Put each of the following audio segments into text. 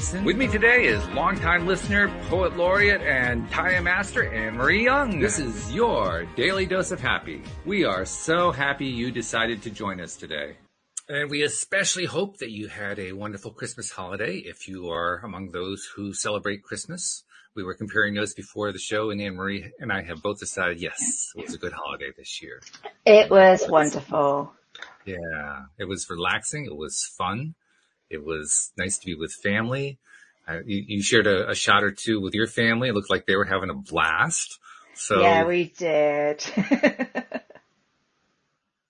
to LOA Today. I'm Walt Thiessen. With me today is longtime listener, poet laureate, and Taya Master Anne Marie Young. This is your daily dose of happy. We are so happy you decided to join us today. And we especially hope that you had a wonderful Christmas holiday if you are among those who celebrate Christmas. We were comparing notes before the show, and Anne Marie and I have both decided yes, it was a good holiday this year. It was wonderful. Yeah, it was relaxing. It was fun. It was nice to be with family. Uh, you, you, shared a, a, shot or two with your family. It looked like they were having a blast. So yeah, we did.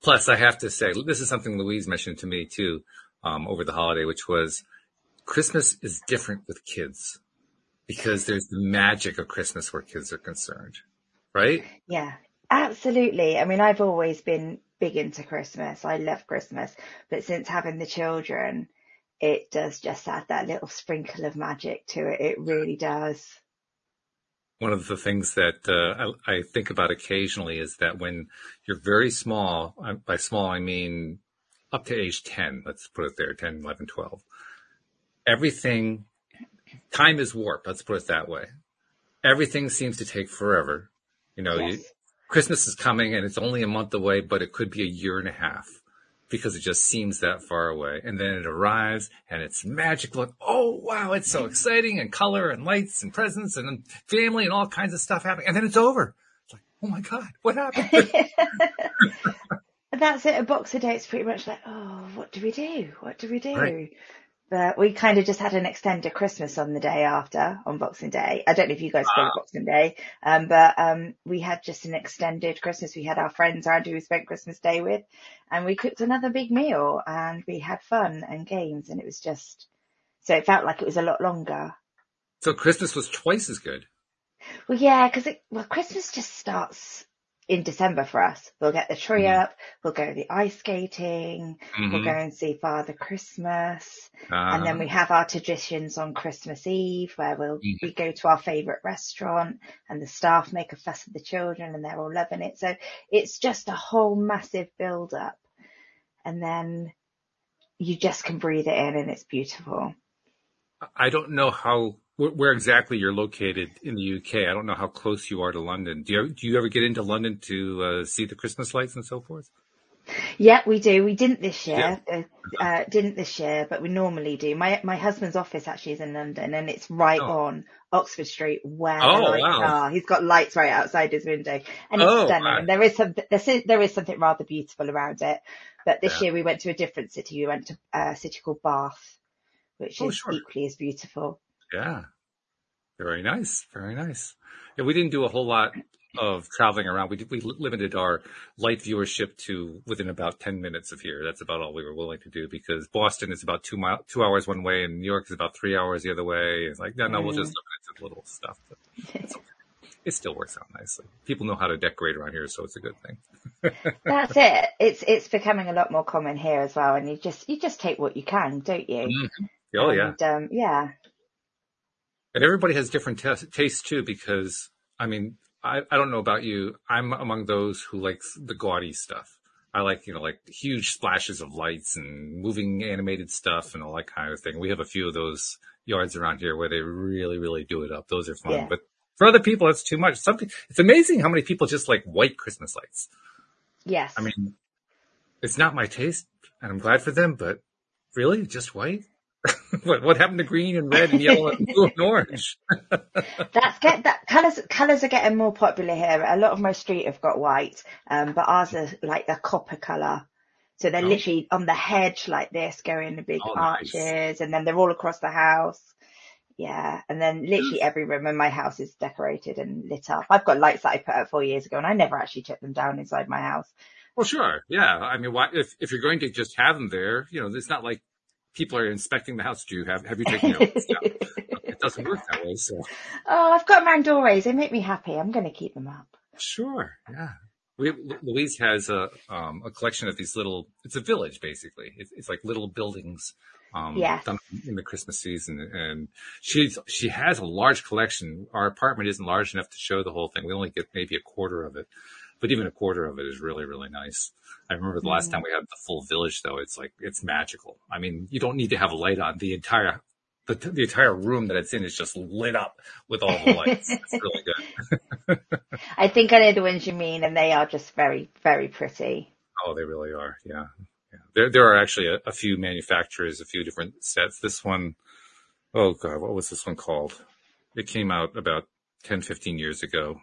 plus, I have to say, this is something Louise mentioned to me too um, over the holiday, which was Christmas is different with kids because there's the magic of Christmas where kids are concerned, right? Yeah, absolutely. I mean, I've always been big into Christmas. I love Christmas, but since having the children, it does just add that little sprinkle of magic to it. It really does. One of the things that uh, I, I, think about occasionally is that when you're very small, by small I mean up to age 10, let's put it there, 10, 11, 12, everything, time is warp, let's put it that way. Everything seems to take forever. You know, yes. you, Christmas is coming and it's only a month away, but it could be a year and a half because it just seems that far away. And then it arrives and it's magical. And, oh, wow. It's so exciting and color and lights and presents and family and all kinds of stuff happening. And then it's over. It's like, oh my God, what happened? That's it. A box of dates pretty much like, oh, what do we do? What do we do? Right. But we kind of just had an extended Christmas on the day after, on Boxing Day. I don't know if you guys spent uh, Boxing Day, um, but um, we had just an extended Christmas. We had our friends around who we spent Christmas Day with, and we cooked another big meal, and we had fun and games, and it was just so it felt like it was a lot longer. So Christmas was twice as good. Well, yeah, because well, Christmas just starts in December for us. We'll get the tree mm-hmm. up, we'll go the ice skating, mm-hmm. we'll go and see Father Christmas, uh-huh. and then we have our traditions on Christmas Eve where we'll mm-hmm. we go to our favourite restaurant and the staff make a fuss of the children and they're all loving it. So it's just a whole massive build up. And then you just can breathe it in and it's beautiful. I don't know how where exactly you're located in the UK. I don't know how close you are to London. Do you do you ever get into London to uh, see the Christmas lights and so forth? Yeah, we do. We didn't this year. Yeah. Uh, uh, didn't this year, but we normally do. My my husband's office actually is in London, and it's right oh. on Oxford Street where oh, the lights wow. are. He's got lights right outside his window, and it's oh, stunning. Wow. And there is some there is, there is something rather beautiful around it. But this yeah. year we went to a different city. We went to a city called Bath, which oh, is sure. equally as beautiful. Yeah. Very nice. Very nice. Yeah, we didn't do a whole lot of traveling around. We we limited our light viewership to within about 10 minutes of here. That's about all we were willing to do because Boston is about two mile, two hours one way and New York is about three hours the other way. It's like, no, no, we'll just limit it to little stuff. But okay. It still works out nicely. People know how to decorate around here, so it's a good thing. That's it. It's, it's becoming a lot more common here as well. And you just, you just take what you can, don't you? Mm-hmm. Oh, and, yeah. Um, yeah. And everybody has different t- tastes too, because I mean, I, I don't know about you. I'm among those who likes the gaudy stuff. I like, you know, like huge splashes of lights and moving animated stuff and all that kind of thing. We have a few of those yards around here where they really, really do it up. Those are fun. Yeah. But for other people, that's too much. Something, it's amazing how many people just like white Christmas lights. Yes. I mean, it's not my taste and I'm glad for them, but really just white? what, what happened to green and red and yellow and blue and orange? That's get that colors. Colors are getting more popular here. A lot of my street have got white, um, but ours are like a copper color. So they're oh. literally on the hedge like this, going the big oh, arches, nice. and then they're all across the house. Yeah, and then literally every room in my house is decorated and lit up. I've got lights that I put up four years ago, and I never actually took them down inside my house. Well, sure, yeah. I mean, why, if if you're going to just have them there, you know, it's not like people are inspecting the house. Do you have, have you taken notes? it doesn't work that way. So. Oh, I've got Mandores. They make me happy. I'm going to keep them up. Sure. Yeah. We, Louise has a, um, a collection of these little, it's a village basically. It's, it's like little buildings, um, done in the Christmas season. And she's, she has a large collection. Our apartment isn't large enough to show the whole thing. We only get maybe a quarter of it, but even a quarter of it is really, really nice. I remember the last time we had the full village though. It's like, it's magical. I mean, you don't need to have a light on the entire, the, the entire room that it's in is just lit up with all the lights. it's really good. I think I know the ones you mean and they are just very, very pretty. Oh, they really are. Yeah. yeah. There, there are actually a, a few manufacturers, a few different sets. This one, oh God, what was this one called? It came out about 10, 15 years ago.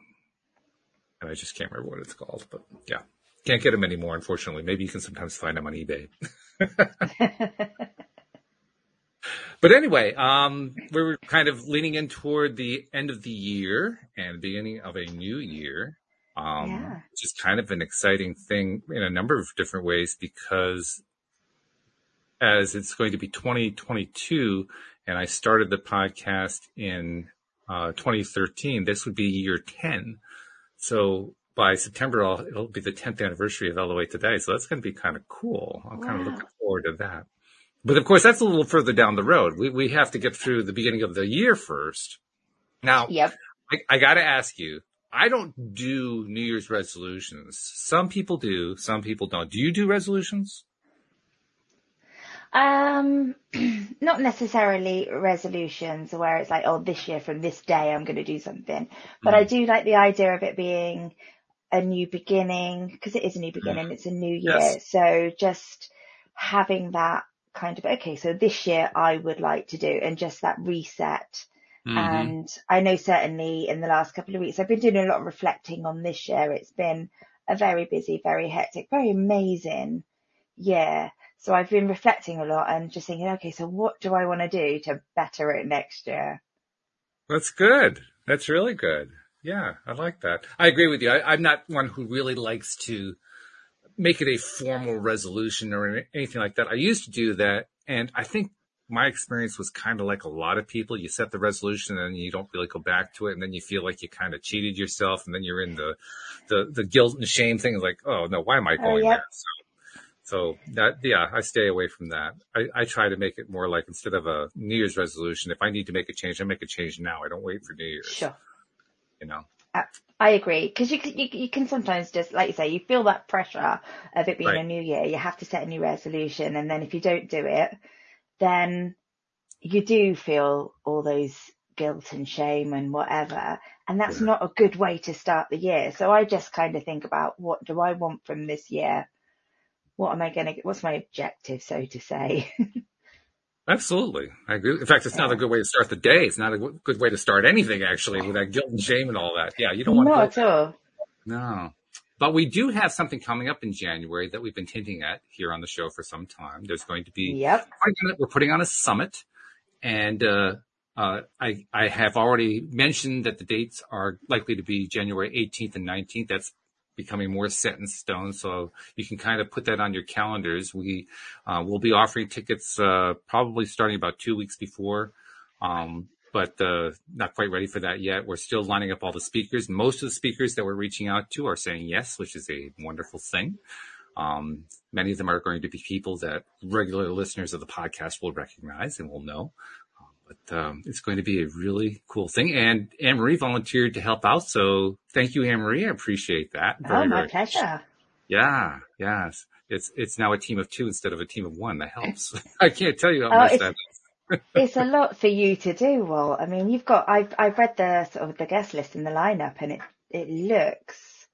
And I just can't remember what it's called, but yeah. Can't get them anymore, unfortunately. Maybe you can sometimes find them on eBay. but anyway, um, we're kind of leaning in toward the end of the year and beginning of a new year. Um, yeah. which is kind of an exciting thing in a number of different ways because as it's going to be 2022 and I started the podcast in uh, 2013, this would be year 10. So by September, I'll, it'll be the 10th anniversary of LOA Today. So that's going to be kind of cool. I'm wow. kind of looking forward to that. But of course, that's a little further down the road. We, we have to get through the beginning of the year first. Now, yep. I, I got to ask you, I don't do New Year's resolutions. Some people do, some people don't. Do you do resolutions? Um, not necessarily resolutions where it's like, oh, this year from this day I'm going to do something, but mm. I do like the idea of it being a new beginning because it is a new beginning. It's a new year. Yes. So just having that kind of, okay, so this year I would like to do and just that reset. Mm-hmm. And I know certainly in the last couple of weeks, I've been doing a lot of reflecting on this year. It's been a very busy, very hectic, very amazing year. So I've been reflecting a lot and just thinking, okay, so what do I want to do to better it next year? That's good. That's really good. Yeah, I like that. I agree with you. I, I'm not one who really likes to make it a formal resolution or anything like that. I used to do that. And I think my experience was kind of like a lot of people. You set the resolution and you don't really go back to it. And then you feel like you kind of cheated yourself. And then you're in the, the, the guilt and shame thing. Like, oh no, why am I oh, going oh, yep. there? So, so that, yeah, I stay away from that. I, I try to make it more like instead of a New Year's resolution, if I need to make a change, I make a change now. I don't wait for New Year's. Sure you know. Uh, I agree because you, you you can sometimes just like you say you feel that pressure of it being right. a new year. You have to set a new resolution, and then if you don't do it, then you do feel all those guilt and shame and whatever, and that's yeah. not a good way to start the year. So I just kind of think about what do I want from this year? What am I going to? What's my objective, so to say? Absolutely. I agree. In fact, it's not a good way to start the day. It's not a good way to start anything actually with that guilt and shame and all that. Yeah. You don't want not to. At all. No. But we do have something coming up in January that we've been hinting at here on the show for some time. There's going to be, yep. we're putting on a summit and, uh, uh, I, I have already mentioned that the dates are likely to be January 18th and 19th. That's becoming more set in stone. So you can kind of put that on your calendars. We uh, will be offering tickets uh, probably starting about two weeks before, um, but uh, not quite ready for that yet. We're still lining up all the speakers. Most of the speakers that we're reaching out to are saying yes, which is a wonderful thing. Um, many of them are going to be people that regular listeners of the podcast will recognize and will know. But um, it's going to be a really cool thing. And Anne Marie volunteered to help out. So thank you, Anne Marie. I appreciate that. Very, oh, my pleasure. Much. Yeah. Yes. It's, it's now a team of two instead of a team of one. That helps. I can't tell you how oh, much that is. it's a lot for you to do, Walt. I mean, you've got, I've, I've read the sort of the guest list and the lineup and it, it looks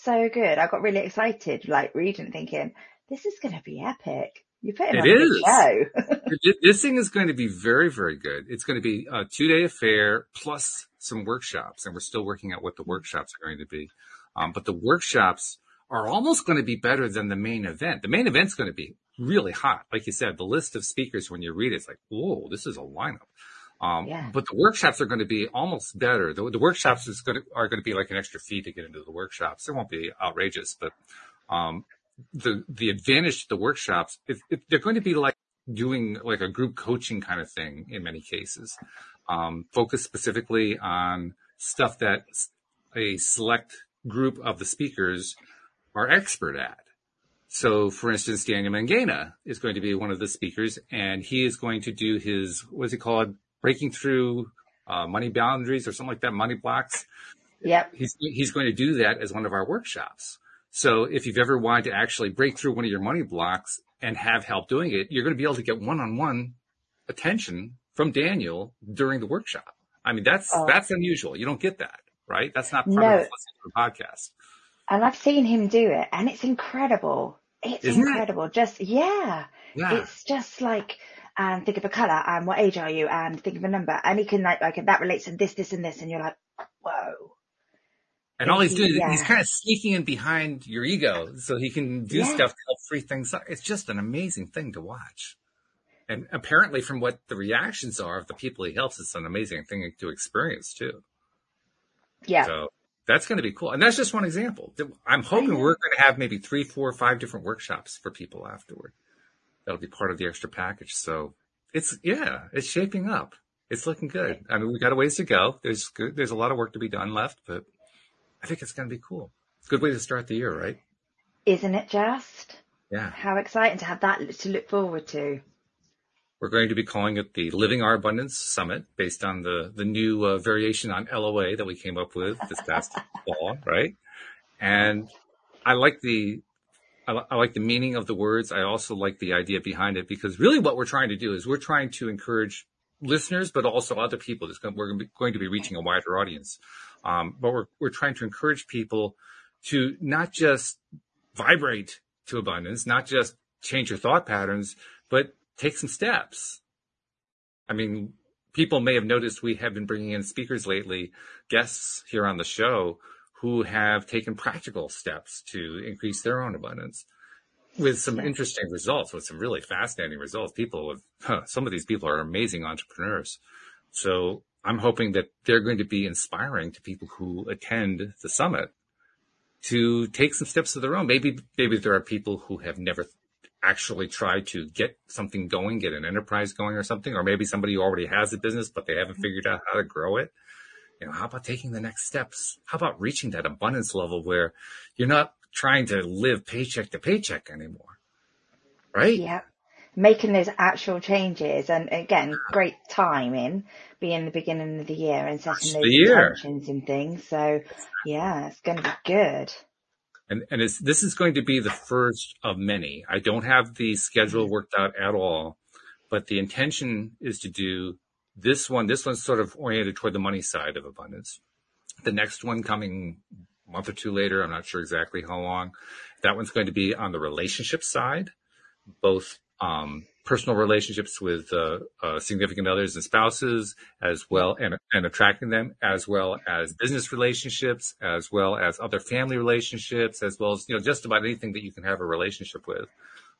so good. I got really excited, like reading thinking, this is going to be epic. You put it is. this thing is going to be very, very good. It's going to be a two day affair plus some workshops, and we're still working out what the workshops are going to be. Um, but the workshops are almost going to be better than the main event. The main event's going to be really hot. Like you said, the list of speakers when you read it, it's like, whoa, this is a lineup. Um, yeah. but the workshops are going to be almost better. The, the workshops is going to, are going to be like an extra fee to get into the workshops. It won't be outrageous, but, um, the the advantage to the workshops if, if they're going to be like doing like a group coaching kind of thing in many cases. Um, focus specifically on stuff that a select group of the speakers are expert at. So for instance daniel mangena is going to be one of the speakers and he is going to do his what's it called? Breaking through uh, money boundaries or something like that money blocks. Yep. He's he's going to do that as one of our workshops So if you've ever wanted to actually break through one of your money blocks and have help doing it, you're going to be able to get one-on-one attention from Daniel during the workshop. I mean, that's, oh. that's unusual. You don't get that, right? That's not part no. of to podcast. And I've seen him do it and it's incredible. It's Isn't incredible. It? Just, yeah. yeah. It's just like, and think of a color and what age are you and think of a number and he can like, like that relates to this, this and this. And you're like, whoa. And all he's doing, yeah. he's kind of sneaking in behind your ego so he can do yeah. stuff to help free things up. It's just an amazing thing to watch. And apparently from what the reactions are of the people he helps, it's an amazing thing to experience too. Yeah. So that's going to be cool. And that's just one example. I'm hoping we're going to have maybe three, four, five different workshops for people afterward. That'll be part of the extra package. So it's, yeah, it's shaping up. It's looking good. I mean, we got a ways to go. There's good, there's a lot of work to be done left, but I think it's going to be cool. It's a good way to start the year, right? Isn't it just? Yeah. How exciting to have that to look forward to. We're going to be calling it the Living Our Abundance Summit based on the, the new uh, variation on LOA that we came up with this past fall, right? And I like the, I, I like the meaning of the words. I also like the idea behind it because really what we're trying to do is we're trying to encourage listeners, but also other people. We're going to be reaching a wider audience. Um, but we're, we're trying to encourage people to not just vibrate to abundance, not just change your thought patterns, but take some steps. I mean, people may have noticed we have been bringing in speakers lately, guests here on the show who have taken practical steps to increase their own abundance with some interesting results, with some really fascinating results. People have, huh, some of these people are amazing entrepreneurs. So I'm hoping that they're going to be inspiring to people who attend the summit to take some steps of their own. Maybe, maybe there are people who have never actually tried to get something going, get an enterprise going or something, or maybe somebody who already has a business, but they haven't mm-hmm. figured out how to grow it. You know, how about taking the next steps? How about reaching that abundance level where you're not trying to live paycheck to paycheck anymore? Right? Yeah. Making those actual changes and again, great timing being the beginning of the year and setting those intentions and things. So yeah, it's going to be good. And, and this is going to be the first of many. I don't have the schedule mm-hmm. worked out at all, but the intention is to do this one. This one's sort of oriented toward the money side of abundance. The next one coming a month or two later, I'm not sure exactly how long. That one's going to be on the relationship side, both um, personal relationships with uh, uh, significant others and spouses, as well, and, and attracting them, as well as business relationships, as well as other family relationships, as well as you know just about anything that you can have a relationship with.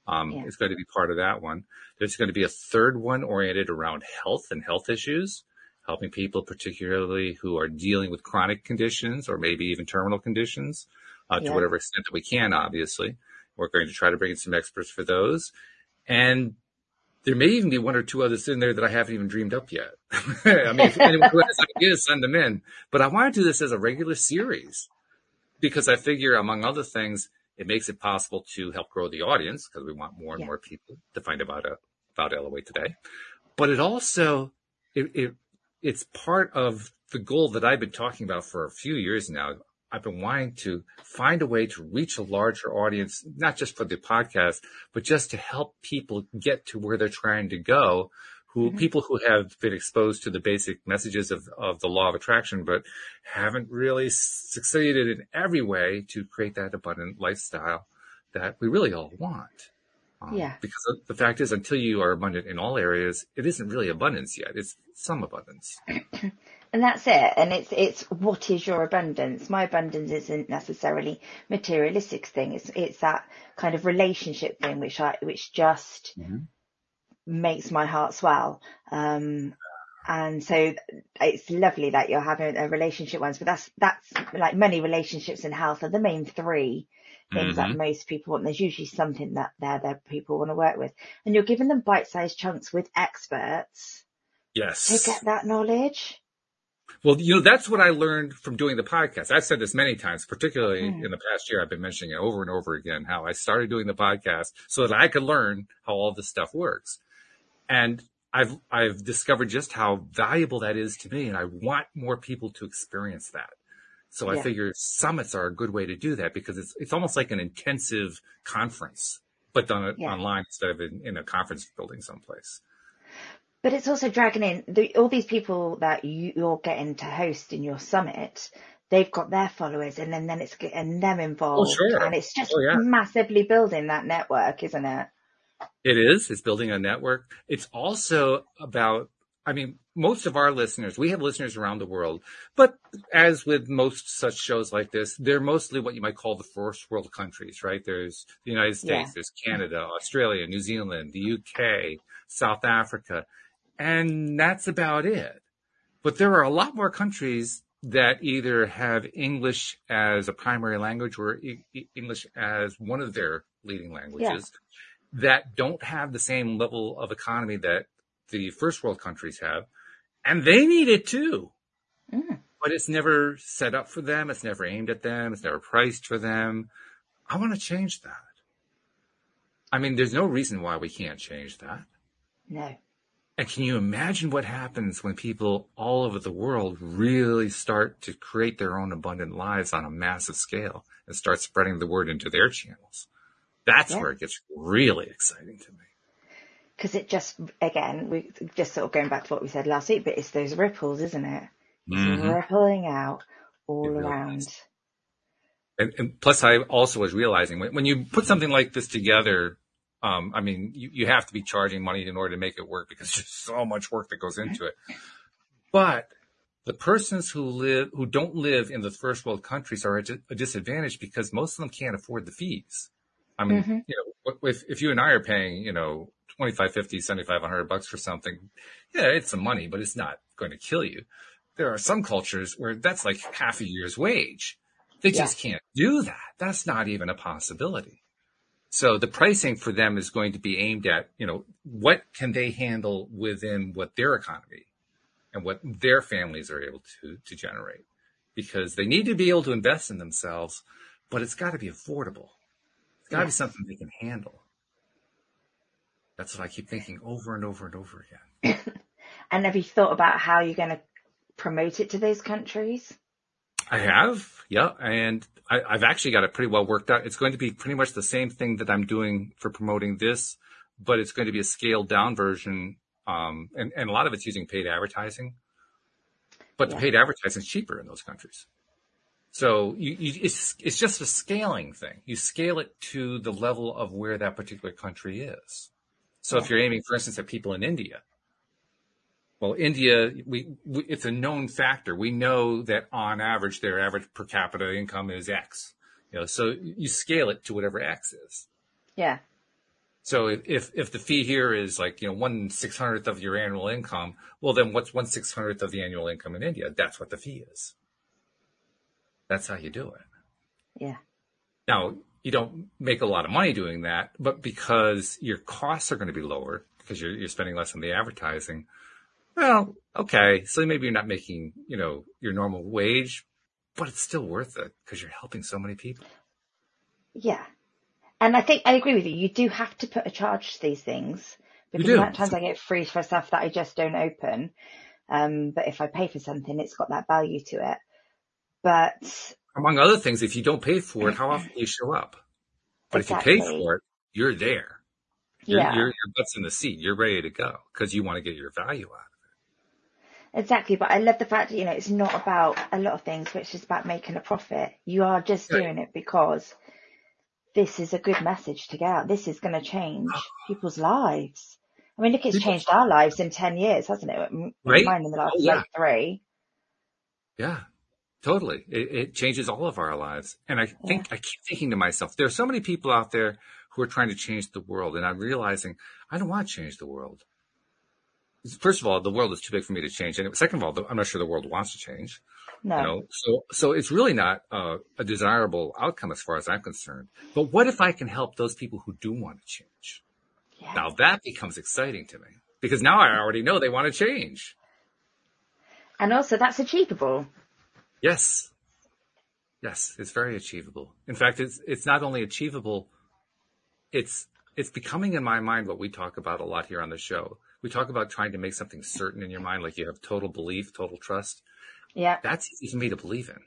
Um, yeah. It's going to be part of that one. There's going to be a third one oriented around health and health issues, helping people particularly who are dealing with chronic conditions or maybe even terminal conditions, uh, yeah. to whatever extent that we can. Obviously, we're going to try to bring in some experts for those. And there may even be one or two others in there that I haven't even dreamed up yet. I mean, if anyone who has ideas, send them in. But I want to do this as a regular series because I figure, among other things, it makes it possible to help grow the audience because we want more and yeah. more people to find about a, uh, about LOA today. But it also, it, it, it's part of the goal that I've been talking about for a few years now I've been wanting to find a way to reach a larger audience, not just for the podcast, but just to help people get to where they're trying to go. Who mm-hmm. people who have been exposed to the basic messages of, of the law of attraction, but haven't really succeeded in every way to create that abundant lifestyle that we really all want. Um, yeah. Because the fact is, until you are abundant in all areas, it isn't really abundance yet. It's some abundance. and that's it. And it's it's what is your abundance? My abundance isn't necessarily materialistic thing. It's it's that kind of relationship thing which I which just mm-hmm. makes my heart swell. Um, and so it's lovely that you're having a relationship ones, but that's that's like many relationships and health are the main three things mm-hmm. that most people want. There's usually something that there that people want to work with, and you're giving them bite-sized chunks with experts. Yes. To get that knowledge. Well, you know, that's what I learned from doing the podcast. I've said this many times, particularly mm. in the past year. I've been mentioning it over and over again, how I started doing the podcast so that I could learn how all this stuff works. And I've, I've discovered just how valuable that is to me. And I want more people to experience that. So yeah. I figure summits are a good way to do that because it's it's almost like an intensive conference, but done yeah. online instead of in, in, a conference building someplace. But it's also dragging in the, all these people that you, you're getting to host in your summit. They've got their followers, and then then it's getting them oh, involved, oh, sure. and it's just oh, yeah. massively building that network, isn't it? It is. It's building a network. It's also about I mean, most of our listeners, we have listeners around the world, but as with most such shows like this, they're mostly what you might call the first world countries, right? There's the United States, yeah. there's Canada, Australia, New Zealand, the UK, South Africa, and that's about it. But there are a lot more countries that either have English as a primary language or e- English as one of their leading languages yeah. that don't have the same level of economy that the first world countries have, and they need it too. Mm. But it's never set up for them. It's never aimed at them. It's never priced for them. I want to change that. I mean, there's no reason why we can't change that. No. And can you imagine what happens when people all over the world really start to create their own abundant lives on a massive scale and start spreading the word into their channels? That's yeah. where it gets really exciting to me because it just again we just sort of going back to what we said last week, but it's those ripples, isn't it? Mm-hmm. rippling out all it around. and, and, plus, I also was realizing when, when you put something like this together, um, I mean, you, you have to be charging money in order to make it work because there's so much work that goes into it. But the persons who live, who don't live in the first world countries are at a disadvantage because most of them can't afford the fees. I mean, mm-hmm. you know, if, if you and I are paying, you know, 25, 50, 75, bucks for something. Yeah, it's some money, but it's not going to kill you. There are some cultures where that's like half a year's wage. They just can't do that. That's not even a possibility. So the pricing for them is going to be aimed at, you know, what can they handle within what their economy and what their families are able to, to generate because they need to be able to invest in themselves, but it's got to be affordable. It's got to be something they can handle. That's what I keep thinking over and over and over again. and have you thought about how you're going to promote it to those countries? I have, yeah, and I, have actually got it pretty well worked out. It's going to be pretty much the same thing that I'm doing for promoting this, but it's going to be a scaled down version, um, and, and a lot of it's using paid advertising. But yeah. the paid advertising is cheaper in those countries. So you, you, it's it's just a scaling thing. You scale it to the level of where that particular country is. So if you're aiming, for instance, at people in India, well, India, we, we, it's a known factor. We know that on average, their average per capita income is X. You know, so you scale it to whatever X is. Yeah. So if if the fee here is like you know one six hundredth of your annual income, well then what's one six hundredth of the annual income in India? That's what the fee is. That's how you do it. Yeah. Now you don't make a lot of money doing that, but because your costs are going to be lower because you're, you're spending less on the advertising. Well, okay. So maybe you're not making, you know, your normal wage, but it's still worth it because you're helping so many people. Yeah. And I think I agree with you. You do have to put a charge to these things because sometimes I get free for stuff that I just don't open. Um, but if I pay for something, it's got that value to it. But among other things, if you don't pay for it, how often do you show up? But exactly. if you pay for it, you're there. You're, yeah. You're, your butt's in the seat. You're ready to go because you want to get your value out. Exactly. But I love the fact that, you know, it's not about a lot of things, but it's just about making a profit. You are just right. doing it because this is a good message to get out. This is going to change ah. people's lives. I mean, look, it's changed our lives in 10 years, hasn't it? Right? Mine in the last oh, yeah. like three. Yeah. Totally. It, it, changes all of our lives. And I think, yeah. I keep thinking to myself, there are so many people out there who are trying to change the world. And I'm realizing I don't want to change the world. First of all, the world is too big for me to change. And second of all, I'm not sure the world wants to change. No. You know? So, so it's really not uh, a desirable outcome as far as I'm concerned. But what if I can help those people who do want to change? Yeah. Now that becomes exciting to me because now I already know they want to change. And also that's achievable. Yes. Yes, it's very achievable. In fact, it's it's not only achievable, it's it's becoming in my mind what we talk about a lot here on the show. We talk about trying to make something certain in your mind, like you have total belief, total trust. Yeah. That's easy for me to believe in.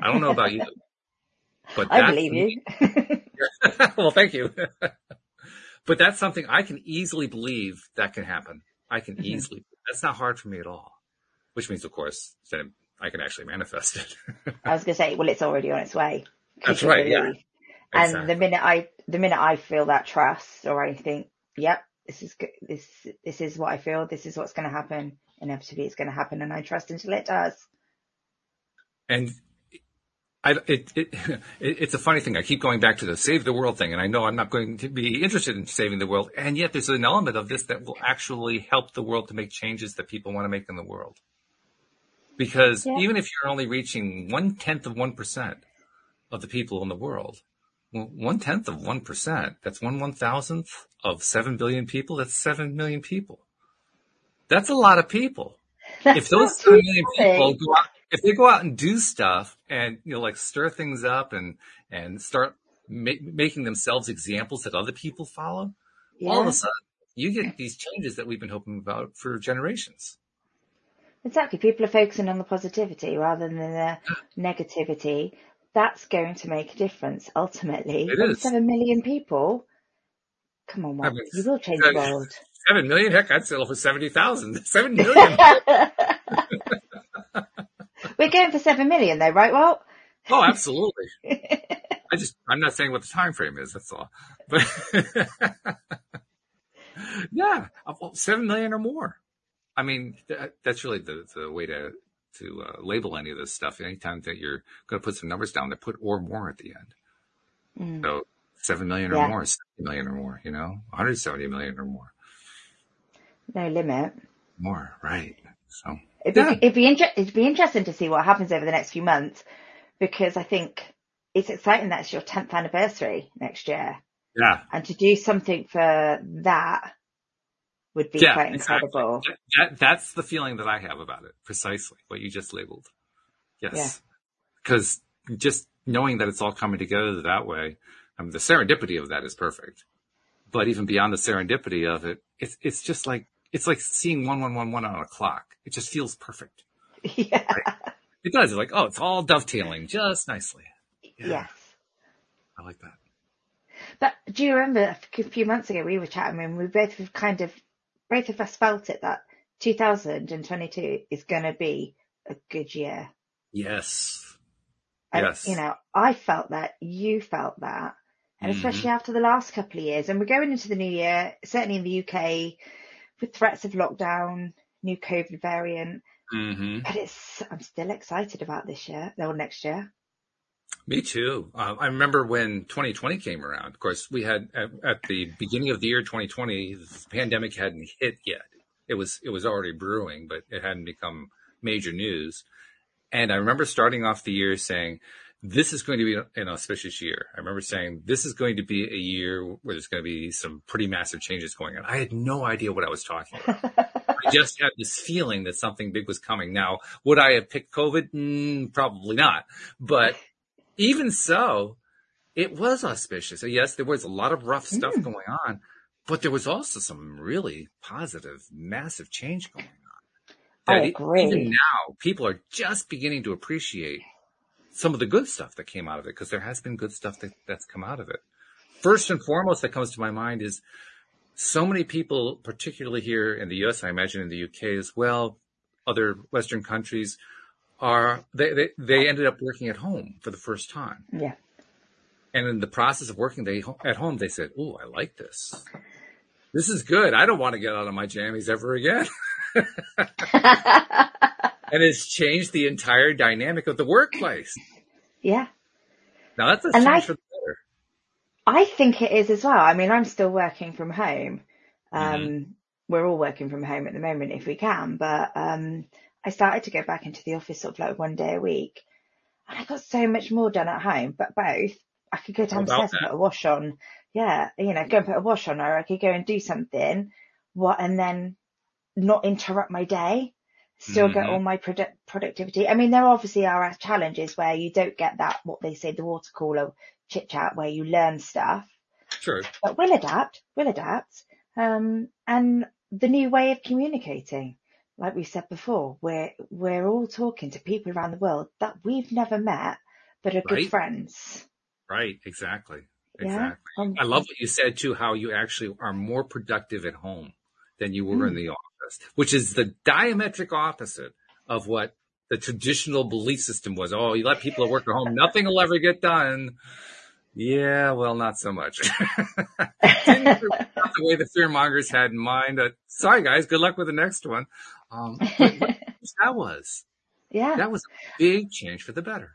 I don't know about you, but I believe you. well, thank you. but that's something I can easily believe that can happen. I can mm-hmm. easily. That's not hard for me at all. Which means, of course, that I can actually manifest it. I was going to say, well, it's already on its way. That's right. Yeah. And exactly. the minute I, the minute I feel that trust or I think, yep, this is good. This, this is what I feel. This is what's going to happen. Inevitably it's going to happen and I trust until it does. And I, it, it, it's a funny thing. I keep going back to the save the world thing, and I know I'm not going to be interested in saving the world. And yet there's an element of this that will actually help the world to make changes that people want to make in the world. Because yeah. even if you're only reaching one tenth of 1% of the people in the world, well, one tenth of 1%, that's one one thousandth of 7 billion people. That's 7 million people. That's a lot of people. That's if those 7 million people go out, if they go out and do stuff and, you know, like stir things up and, and start ma- making themselves examples that other people follow, yeah. all of a sudden you get these changes that we've been hoping about for generations. Exactly. People are focusing on the positivity rather than the negativity. That's going to make a difference ultimately. It is. Seven million people. Come on, Mark. I mean, you will change the world. Seven million? Heck, I'd settle for 70,000. Seven million. We're going for seven million though, right, Walt? Oh, absolutely. I just, I'm not saying what the time frame is. That's all. But yeah, uh, seven million or more. I mean, that, that's really the, the way to, to uh, label any of this stuff. Anytime that you're going to put some numbers down, they put or more at the end. Mm. So seven million or yeah. more, 70 million or more, you know, 170 million or more. No limit. More, right. So it'd be, yeah. it'd be, inter- it'd be interesting to see what happens over the next few months because I think it's exciting that it's your 10th anniversary next year. Yeah. And to do something for that would be yeah, quite incredible. Exactly. That, that's the feeling that I have about it. Precisely what you just labeled. Yes. Because yeah. just knowing that it's all coming together that way, I mean, the serendipity of that is perfect. But even beyond the serendipity of it, it's, it's just like, it's like seeing one, one, one, one on a clock. It just feels perfect. Yeah. Right? It does. It's like, oh, it's all dovetailing just nicely. Yeah. Yes. I like that. But do you remember a few months ago we were chatting and we both kind of both of us felt it that 2022 is going to be a good year. Yes. And, yes. You know, I felt that, you felt that, and mm-hmm. especially after the last couple of years. And we're going into the new year, certainly in the UK, with threats of lockdown, new COVID variant. Mm-hmm. But it's, I'm still excited about this year, or next year. Me too. Uh, I remember when 2020 came around. Of course, we had at, at, the beginning of the year 2020, the pandemic hadn't hit yet. It was it was already brewing, but it hadn't become major news. And I remember starting off the year saying, "This is going to be an auspicious year." I remember saying, "This is going to be a year where there's going to be some pretty massive changes going on." I had no idea what I was talking about. I just had this feeling that something big was coming. Now, would I have picked COVID? Mm, probably not, but even so, it was auspicious. Yes, there was a lot of rough stuff mm. going on, but there was also some really positive, massive change going on. I agree. Even now, people are just beginning to appreciate some of the good stuff that came out of it because there has been good stuff that, that's come out of it. First and foremost, that comes to my mind is so many people, particularly here in the US, I imagine in the UK as well, other Western countries, are they, they, they ended up working at home for the first time. Yeah. And in the process of working they at home, they said, "Oh, I like this. This is good. I don't want to get out of my jammies ever again." and it's changed the entire dynamic of the workplace. Yeah. Now that's a and change I, for the better. I think it is as well. I mean, I'm still working from home. Mm-hmm. Um, mm-hmm. We're all working from home at the moment if we can, but um, I started to go back into the office sort of like one day a week. And I got so much more done at home, but both. I could go downstairs and put a wash on. Yeah, you know, go and put a wash on, or I could go and do something. What, and then not interrupt my day. Still mm-hmm. get all my product productivity. I mean, there obviously are challenges where you don't get that, what they say, the water cooler chit chat where you learn stuff. True. But we'll adapt. We'll adapt. Um, and the new way of communicating like we said before, we're we're all talking to people around the world that we've never met but are good friends. Right. Exactly. Exactly. Um, I love what you said too, how you actually are more productive at home than you were mm. in the office, which is the diametric opposite of what the traditional belief system was. Oh, you let people work at home, nothing will ever get done. Yeah, well, not so much. the way the fear mongers had in mind. Uh, sorry, guys. Good luck with the next one. Um, that was. Yeah. That was a big change for the better.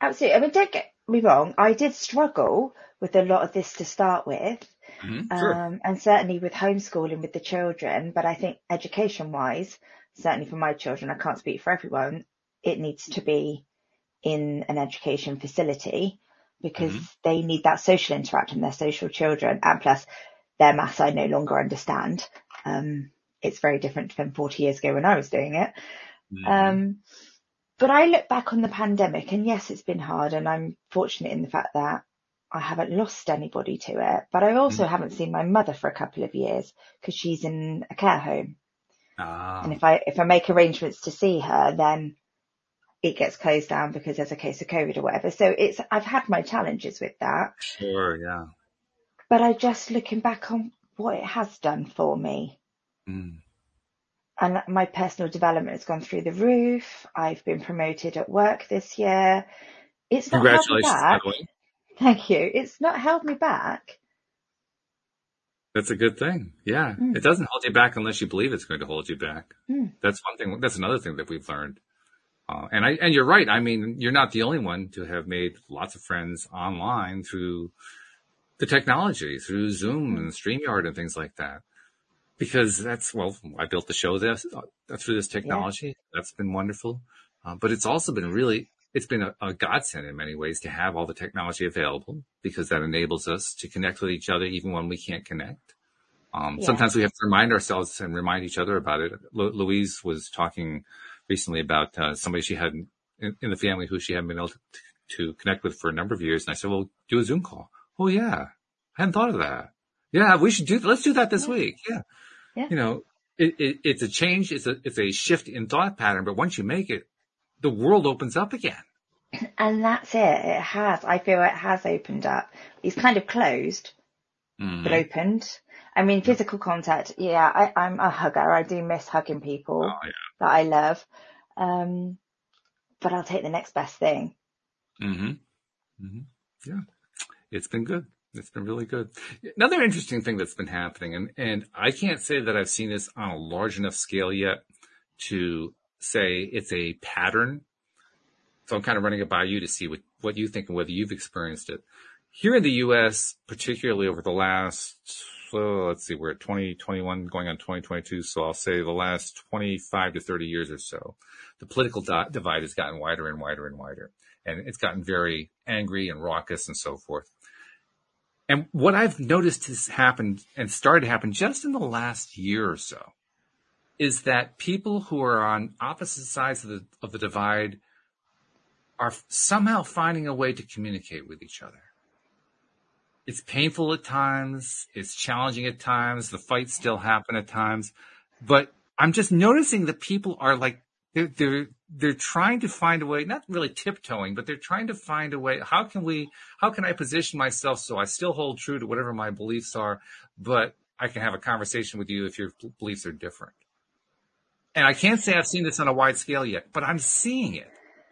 Absolutely. I mean, don't get me wrong. I did struggle with a lot of this to start with. Mm-hmm, sure. um, and certainly with homeschooling with the children. But I think education wise, certainly for my children, I can't speak for everyone. It needs to be in an education facility because mm-hmm. they need that social interaction, their social children, and plus their maths I no longer understand. Um, it's very different than 40 years ago when I was doing it. Mm-hmm. Um, but I look back on the pandemic and yes, it's been hard and I'm fortunate in the fact that I haven't lost anybody to it, but I also mm-hmm. haven't seen my mother for a couple of years because she's in a care home. Ah. And if I, if I make arrangements to see her, then it gets closed down because there's a case of COVID or whatever. So it's, I've had my challenges with that. Sure, yeah. But I just looking back on what it has done for me. Mm. And my personal development has gone through the roof. I've been promoted at work this year. It's not Congratulations, held me back. Thank you. It's not held me back. That's a good thing. Yeah. Mm. It doesn't hold you back unless you believe it's going to hold you back. Mm. That's one thing. That's another thing that we've learned. Uh, and I, and you're right. I mean, you're not the only one to have made lots of friends online through the technology, through Zoom and StreamYard and things like that. Because that's, well, I built the show this, uh, through this technology. Yeah. That's been wonderful. Uh, but it's also been really, it's been a, a, godsend in many ways to have all the technology available because that enables us to connect with each other even when we can't connect. Um, yeah. sometimes we have to remind ourselves and remind each other about it. Lu- Louise was talking recently about uh, somebody she had in, in, the family who she hadn't been able to, to, connect with for a number of years. And I said, well, do a Zoom call. Oh yeah. I hadn't thought of that. Yeah, we should do, let's do that this yeah. week. Yeah. Yeah. You know, it, it, it's a change. It's a, it's a shift in thought pattern, but once you make it, the world opens up again. And that's it. It has. I feel it has opened up. It's kind of closed, mm. but opened. I mean, physical contact. Yeah, I, I'm a hugger. I do miss hugging people oh, yeah. that I love. Um, but I'll take the next best thing. Mm-hmm. Mm-hmm. Yeah. It's been good. It's been really good. Another interesting thing that's been happening, and, and I can't say that I've seen this on a large enough scale yet to say it's a pattern. So I'm kind of running it by you to see what, what you think and whether you've experienced it. Here in the U.S., particularly over the last so let's see, we're at 2021 going on 2022. So I'll say the last 25 to 30 years or so, the political di- divide has gotten wider and wider and wider. And it's gotten very angry and raucous and so forth. And what I've noticed has happened and started to happen just in the last year or so is that people who are on opposite sides of the, of the divide are somehow finding a way to communicate with each other it's painful at times. It's challenging at times. The fights still happen at times, but I'm just noticing that people are like, they're, they're, they're trying to find a way, not really tiptoeing, but they're trying to find a way. How can we, how can I position myself so I still hold true to whatever my beliefs are, but I can have a conversation with you if your beliefs are different. And I can't say I've seen this on a wide scale yet, but I'm seeing it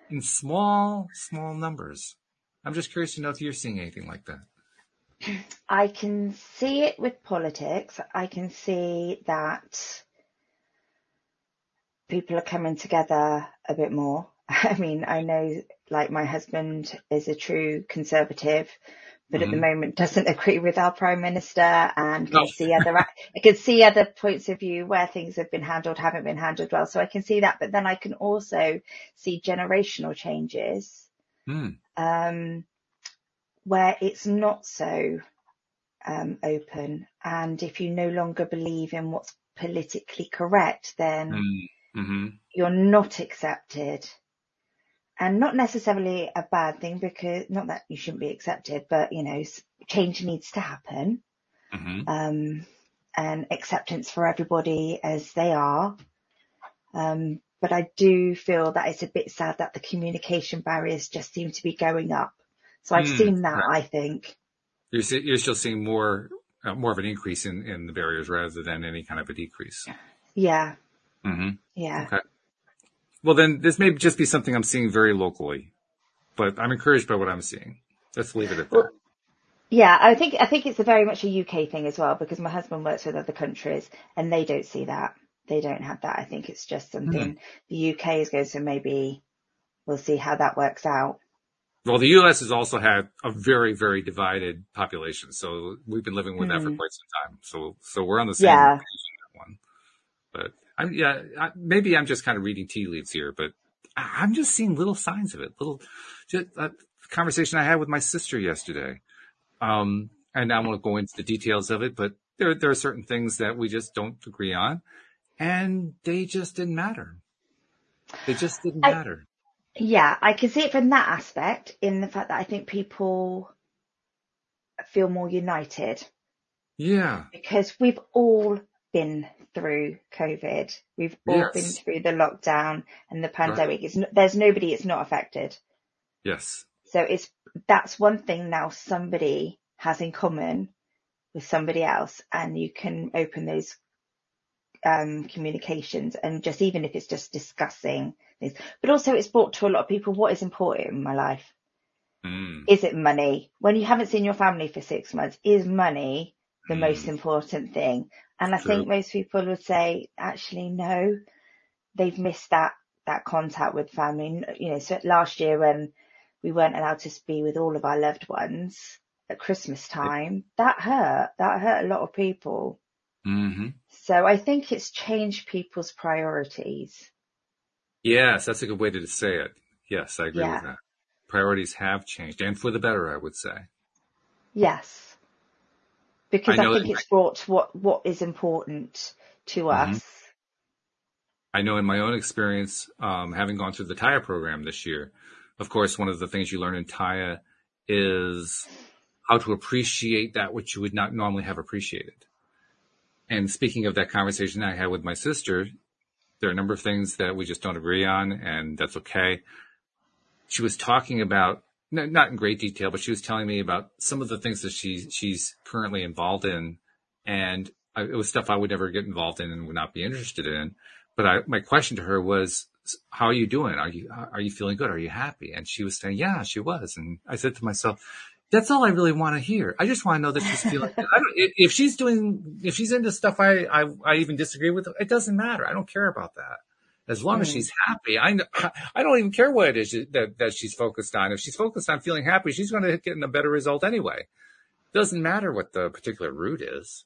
in small, small numbers. I'm just curious to know if you're seeing anything like that. I can see it with politics. I can see that people are coming together a bit more. I mean, I know like my husband is a true conservative, but mm-hmm. at the mm-hmm. moment doesn't agree with our prime minister and can no. see other, I can see other points of view where things have been handled, haven't been handled well. So I can see that, but then I can also see generational changes. Mm. Um, where it's not so um, open. And if you no longer believe in what's politically correct, then mm, mm-hmm. you're not accepted. And not necessarily a bad thing because not that you shouldn't be accepted, but you know, change needs to happen. Mm-hmm. Um, and acceptance for everybody as they are. Um, but I do feel that it's a bit sad that the communication barriers just seem to be going up. So I've mm, seen that, right. I think. You're, you're still seeing more, uh, more of an increase in, in the barriers rather than any kind of a decrease. Yeah. Mm-hmm. Yeah. Okay. Well, then this may just be something I'm seeing very locally, but I'm encouraged by what I'm seeing. Let's leave it at well, that. Yeah, I think I think it's a very much a UK thing as well because my husband works with other countries and they don't see that. They don't have that. I think it's just something mm-hmm. the UK is going to maybe we'll see how that works out. Well, the U.S. has also had a very, very divided population, so we've been living with mm. that for hmm. quite some time. So, so we're on the same yeah. one. But I'm, yeah, I, maybe I'm just kind of reading tea leaves here, but I'm just seeing little signs of it. Little, just a conversation I had with my sister yesterday. Um, and I won't go into the details of it, but there, there are certain things that we just don't agree on, and they just didn't matter. They just didn't I, matter. Yeah, I can see it from that aspect in the fact that I think people feel more united. Yeah. Because we've all been through COVID. We've all yes. been through the lockdown and the pandemic. Right. It's, there's nobody it's not affected. Yes. So it's, that's one thing now somebody has in common with somebody else and you can open those um, communications and just even if it's just discussing things. But also it's brought to a lot of people what is important in my life. Mm. Is it money? When you haven't seen your family for six months, is money the mm. most important thing? And I True. think most people would say, actually, no, they've missed that, that contact with family. You know, so last year when we weren't allowed to be with all of our loved ones at Christmas time, that hurt. That hurt a lot of people. Mm-hmm. So I think it's changed people's priorities. Yes, that's a good way to say it. Yes, I agree yeah. with that. Priorities have changed and for the better, I would say. Yes. Because I, I think it's brought what, what is important to mm-hmm. us. I know in my own experience, um, having gone through the TIA program this year, of course, one of the things you learn in TIA is how to appreciate that which you would not normally have appreciated. And speaking of that conversation I had with my sister, there are a number of things that we just don't agree on, and that's okay. She was talking about, not in great detail, but she was telling me about some of the things that she, she's currently involved in. And I, it was stuff I would never get involved in and would not be interested in. But I, my question to her was, how are you doing? Are you, are you feeling good? Are you happy? And she was saying, yeah, she was. And I said to myself, that's all I really want to hear. I just want to know that she's feeling. if she's doing, if she's into stuff I, I, I even disagree with, it doesn't matter. I don't care about that. As long mm. as she's happy, I I don't even care what it is that that she's focused on. If she's focused on feeling happy, she's going to get a better result anyway. Doesn't matter what the particular route is.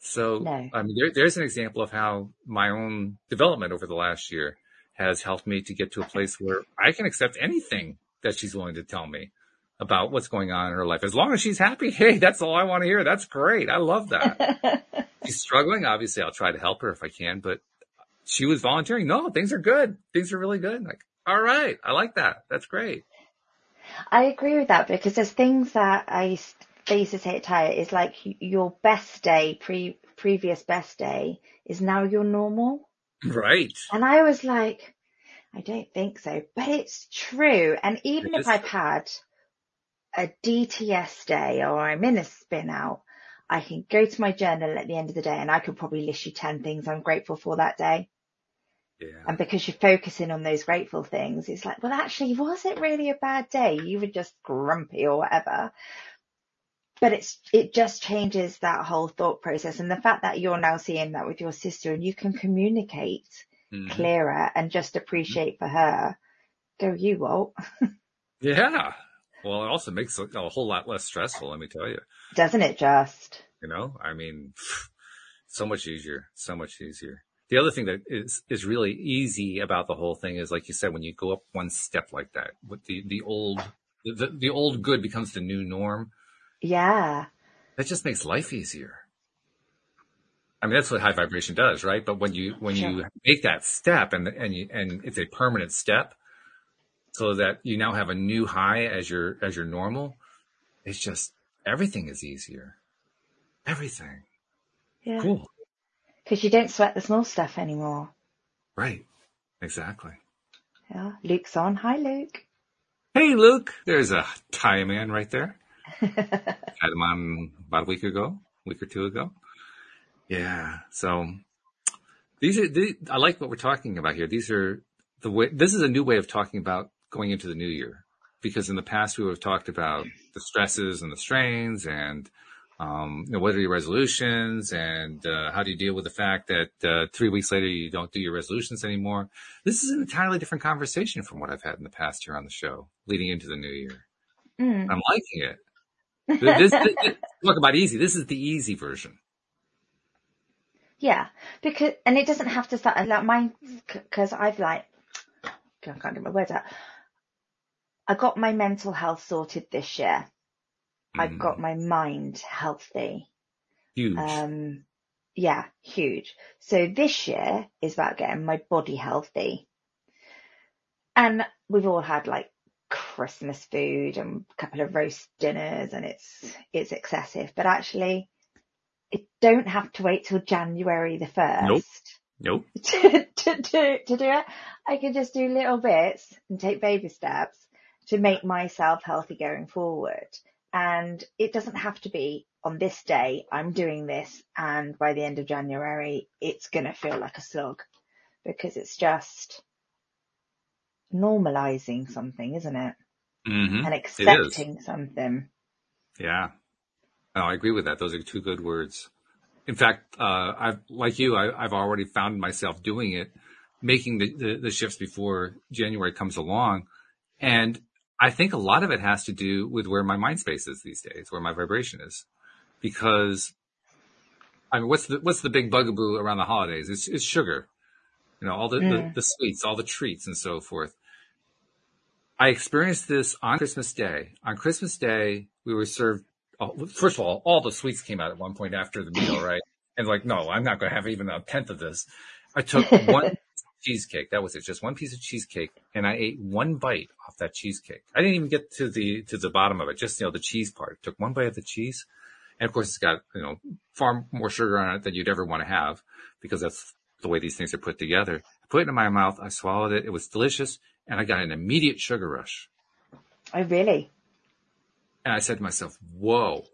So, no. I mean, there, there's an example of how my own development over the last year has helped me to get to a place where I can accept anything that she's willing to tell me about what's going on in her life. As long as she's happy, hey, that's all I want to hear. That's great. I love that. she's struggling. Obviously, I'll try to help her if I can, but she was volunteering. No, things are good. Things are really good. Like, all right. I like that. That's great. I agree with that because there's things that I used, to say at TIA is like your best day, pre previous best day is now your normal. Right. And I was like, I don't think so, but it's true. And even if I've had a DTS day or I'm in a spin out, I can go to my journal at the end of the day and I could probably list you 10 things I'm grateful for that day. Yeah. And because you're focusing on those grateful things, it's like, well, actually, was it really a bad day? You were just grumpy or whatever. But it's, it just changes that whole thought process. And the fact that you're now seeing that with your sister and you can communicate mm-hmm. clearer and just appreciate mm-hmm. for her, go you, Walt. yeah. Well, it also makes it a whole lot less stressful, let me tell you. Doesn't it just? You know, I mean, so much easier, so much easier. The other thing that is, is really easy about the whole thing is, like you said, when you go up one step like that, with the, the old, the, the old good becomes the new norm. Yeah. That just makes life easier. I mean, that's what high vibration does, right? But when you, when you make that step and, and you, and it's a permanent step, so that you now have a new high as your as your normal it's just everything is easier everything yeah cool because you don't sweat the small stuff anymore right Exactly. Yeah. Luke's on. Hi, Luke. Hey, Luke. There's a Thai man right there. Had him on about a week ago, week or two ago. Yeah. So these are, these, I like what we're talking about here. These are the way, this is a new way of talking about going into the new year because in the past we would have talked about the stresses and the strains and, um, you know, what are your resolutions and, uh, how do you deal with the fact that, uh, three weeks later you don't do your resolutions anymore? This is an entirely different conversation from what I've had in the past here on the show leading into the new year. Mm. I'm liking it. this, this, this, talk about easy. This is the easy version. Yeah, because and it doesn't have to start like mine because I've like I can't get my words out. I got my mental health sorted this year. Mm. I've got my mind healthy. Huge. Um, yeah, huge. So this year is about getting my body healthy. And we've all had like Christmas food and a couple of roast dinners and it's, it's excessive, but actually it don't have to wait till January the 1st. Nope. Nope. To, to, to, to do it. I can just do little bits and take baby steps to make myself healthy going forward. And it doesn't have to be on this day, I'm doing this. And by the end of January, it's going to feel like a slog because it's just normalizing something, isn't it? Mm-hmm. And accepting something. Yeah. Oh, I agree with that. Those are two good words. In fact, uh, I've, like you, I, have already found myself doing it, making the, the, the shifts before January comes along. And I think a lot of it has to do with where my mind space is these days, where my vibration is, because I mean, what's the, what's the big bugaboo around the holidays? It's, it's sugar, you know, all the, mm. the, the sweets, all the treats and so forth. I experienced this on Christmas Day. On Christmas Day, we were served oh, first of all, all the sweets came out at one point after the meal, right? And like, no, I'm not going to have even a tenth of this. I took one cheesecake. That was it. Just one piece of cheesecake. And I ate one bite off that cheesecake. I didn't even get to the, to the bottom of it. Just, you know, the cheese part. Took one bite of the cheese. And of course, it's got, you know, far more sugar on it than you'd ever want to have because that's the way these things are put together. I put it in my mouth. I swallowed it. It was delicious. And I got an immediate sugar rush. Oh, really? And I said to myself, whoa.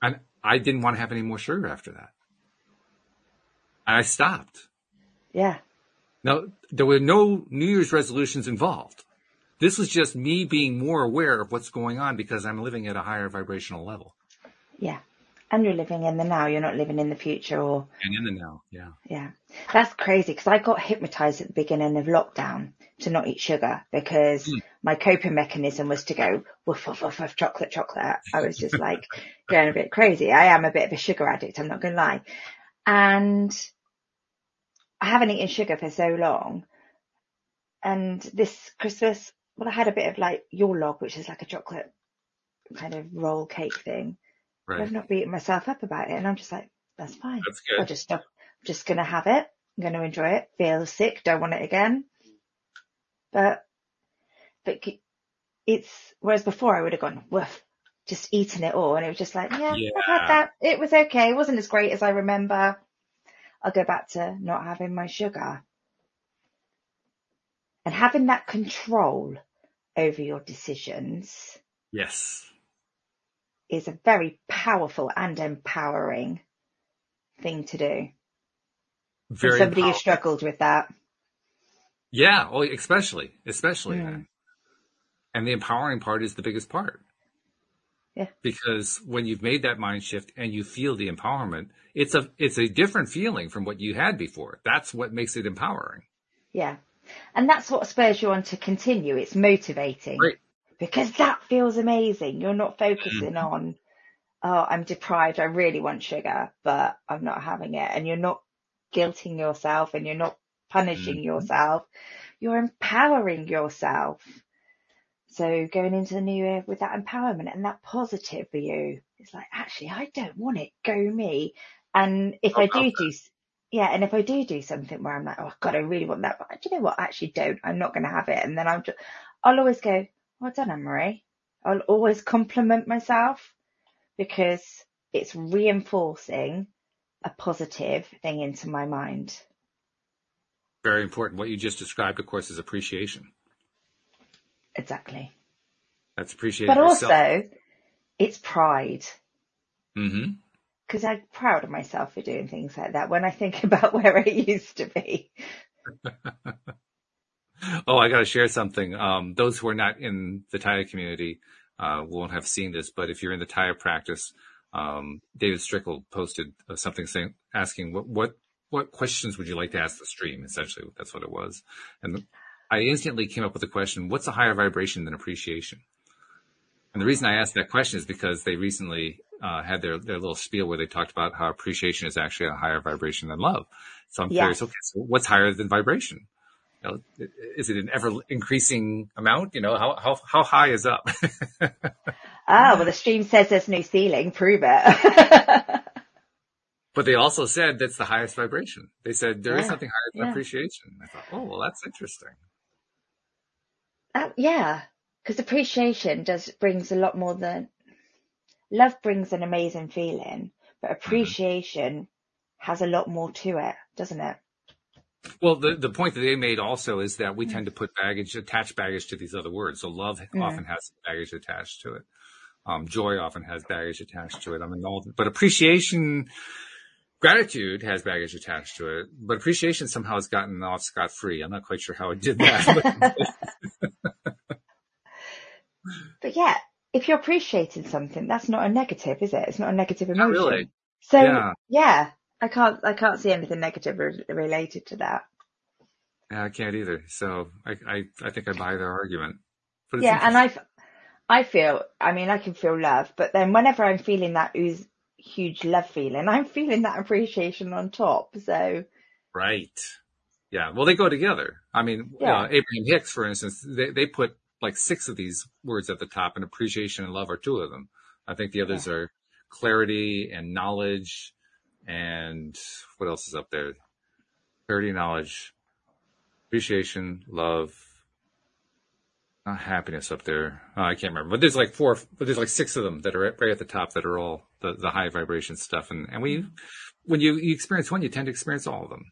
And I didn't want to have any more sugar after that. And I stopped. Yeah. Now, there were no New Year's resolutions involved. This was just me being more aware of what's going on because I'm living at a higher vibrational level. Yeah. And you're living in the now. You're not living in the future or. And in the now. Yeah. Yeah. That's crazy because I got hypnotized at the beginning of lockdown to not eat sugar because mm. my coping mechanism was to go woof, woof, woof, woof, chocolate, chocolate. I was just like going a bit crazy. I am a bit of a sugar addict. I'm not going to lie. And I haven't eaten sugar for so long. And this Christmas, well, I had a bit of like your log, which is like a chocolate kind of roll cake thing. Right. I've not beaten myself up about it. And I'm just like, that's fine. That's good. I'll just stop. I'm just going to have it. I'm going to enjoy it. Feel sick. Don't want it again. But, but it's, whereas before I would have gone, woof, just eaten it all. And it was just like, yeah, yeah, I've had that. It was okay. It wasn't as great as I remember. I'll go back to not having my sugar. And having that control over your decisions. Yes. Is a very powerful and empowering thing to do. Very somebody who struggled with that. Yeah, well, especially, especially. Mm. And the empowering part is the biggest part. Yeah. Because when you've made that mind shift and you feel the empowerment, it's a it's a different feeling from what you had before. That's what makes it empowering. Yeah. And that's what spurs you on to continue. It's motivating. Right. Because that feels amazing. You're not focusing mm-hmm. on, oh, I'm deprived. I really want sugar, but I'm not having it. And you're not guilting yourself and you're not punishing mm-hmm. yourself. You're empowering yourself. So going into the new year with that empowerment and that positive for you, it's like, actually, I don't want it. Go me. And if oh, I do do, yeah, and if I do do something where I'm like, oh God, I really want that, but do you know what? I actually don't. I'm not going to have it. And then I'm just, I'll always go, well done, Marie. I'll always compliment myself because it's reinforcing a positive thing into my mind. Very important. What you just described, of course, is appreciation. Exactly. That's appreciated. But also, it's pride. Mm-hmm. Because I'm proud of myself for doing things like that when I think about where I used to be. oh, I got to share something. Um, those who are not in the Taya community uh, won't have seen this, but if you're in the Taya practice, um, David Strickle posted uh, something saying, asking what, what, what questions would you like to ask the stream? Essentially, that's what it was. And I instantly came up with the question, what's a higher vibration than appreciation? And the reason I asked that question is because they recently uh, had their, their little spiel where they talked about how appreciation is actually a higher vibration than love. So I'm curious, okay, so what's higher than vibration? You know, is it an ever increasing amount? You know, how, how, how high is up? ah, well, the stream says there's no ceiling. Prove it. but they also said that's the highest vibration. They said there yeah. is something higher than yeah. appreciation. I thought, oh, well, that's interesting. Uh, yeah, because appreciation does brings a lot more than love brings an amazing feeling, but mm-hmm. appreciation mm-hmm. has a lot more to it, doesn't it? Well, the, the point that they made also is that we mm. tend to put baggage, attach baggage to these other words. So love mm. often has baggage attached to it. Um, joy often has baggage attached to it. I mean, all, but appreciation, gratitude has baggage attached to it, but appreciation somehow has gotten off scot free. I'm not quite sure how it did that. but yeah, if you're appreciating something, that's not a negative, is it? It's not a negative emotion. Not really. So yeah. yeah. I can't, I can't see anything negative re- related to that. Yeah, I can't either. So I, I, I think I buy their argument. yeah, and I, I feel, I mean, I can feel love, but then whenever I'm feeling that ooze, huge love feeling, I'm feeling that appreciation on top. So. Right. Yeah. Well, they go together. I mean, yeah. uh, Abraham Hicks, for instance, they, they put like six of these words at the top and appreciation and love are two of them. I think the others yeah. are clarity and knowledge and what else is up there? Clarity, knowledge, appreciation, love, not happiness up there. Oh, I can't remember, but there's like four, but there's like six of them that are right at the top that are all the, the high vibration stuff. And, and we, mm-hmm. when you, you experience one, you tend to experience all of them.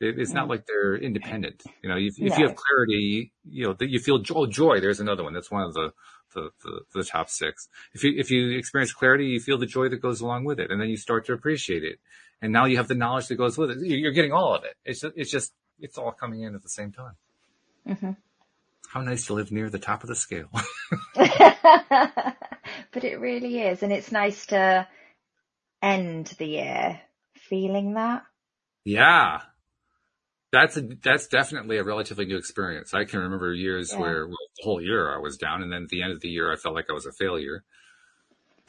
It, it's not like they're independent. You know, if, if you have clarity, you know, you feel joy, joy. There's another one. That's one of the, the, the, the, top six. If you, if you experience clarity, you feel the joy that goes along with it and then you start to appreciate it. And now you have the knowledge that goes with it. You're getting all of it. It's just, it's just, it's all coming in at the same time. Mm-hmm. How nice to live near the top of the scale. but it really is. And it's nice to end the year feeling that. Yeah that's a, that's definitely a relatively new experience. I can remember years yeah. where well, the whole year I was down, and then at the end of the year I felt like I was a failure.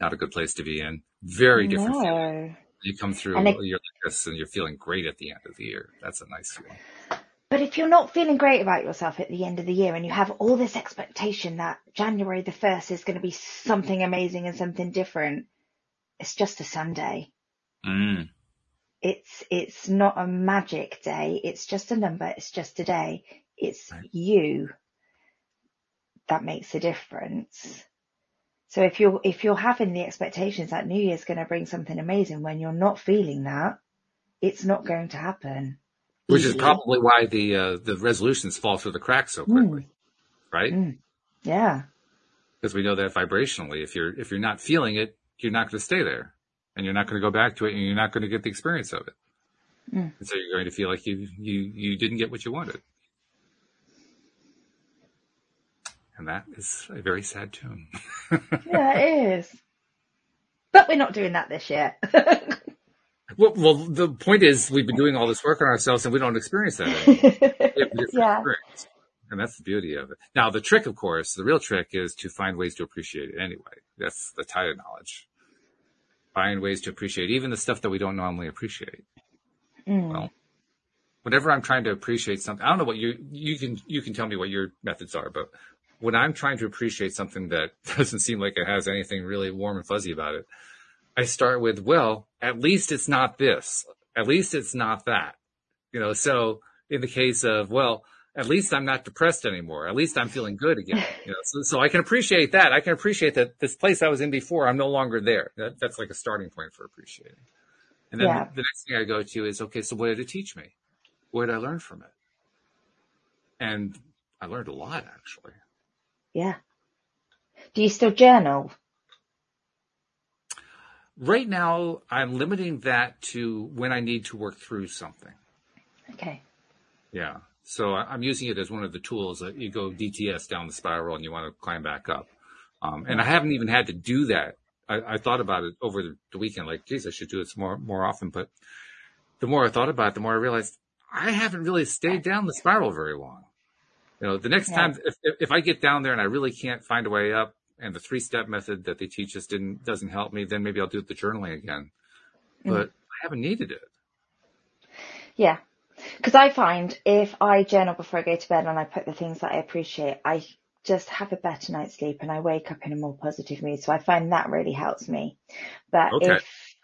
Not a good place to be in. Very different no. feeling. You come through and a year like this, and you're feeling great at the end of the year. That's a nice feeling. But if you're not feeling great about yourself at the end of the year, and you have all this expectation that January the first is going to be something amazing and something different, it's just a Sunday. Mm it's it's not a magic day. It's just a number. It's just a day. It's right. you that makes a difference. So if you're if you're having the expectations that New Year's going to bring something amazing when you're not feeling that, it's not going to happen. Which is probably why the uh, the resolutions fall through the cracks so quickly, mm. right? Mm. Yeah. Because we know that vibrationally, if you're if you're not feeling it, you're not going to stay there and you're not going to go back to it and you're not going to get the experience of it. Mm. And so you're going to feel like you, you, you didn't get what you wanted. And that is a very sad tune. yeah, it is. But we're not doing that this year. well, well, the point is we've been doing all this work on ourselves and we don't experience that yeah. Experience. And that's the beauty of it. Now, the trick, of course, the real trick is to find ways to appreciate it anyway. That's the tide of knowledge find ways to appreciate even the stuff that we don't normally appreciate. Mm. Well, whenever I'm trying to appreciate something, I don't know what you, you can, you can tell me what your methods are, but when I'm trying to appreciate something that doesn't seem like it has anything really warm and fuzzy about it, I start with, well, at least it's not this. At least it's not that. You know, so in the case of, well, at least I'm not depressed anymore. At least I'm feeling good again. You know, so, so I can appreciate that. I can appreciate that this place I was in before, I'm no longer there. That, that's like a starting point for appreciating. And then yeah. the, the next thing I go to is, okay, so what did it teach me? What did I learn from it? And I learned a lot actually. Yeah. Do you still journal? Right now, I'm limiting that to when I need to work through something. Okay. Yeah. So I'm using it as one of the tools that you go DTS down the spiral and you want to climb back up. Um, and I haven't even had to do that. I, I thought about it over the, the, weekend, like, geez, I should do this more, more often. But the more I thought about it, the more I realized I haven't really stayed down the spiral very long. You know, the next yeah. time, if, if I get down there and I really can't find a way up and the three step method that they teach us didn't, doesn't help me, then maybe I'll do the journaling again. Mm. But I haven't needed it. Yeah. Because I find if I journal before I go to bed and I put the things that I appreciate, I just have a better night's sleep and I wake up in a more positive mood. So I find that really helps me. But okay. if,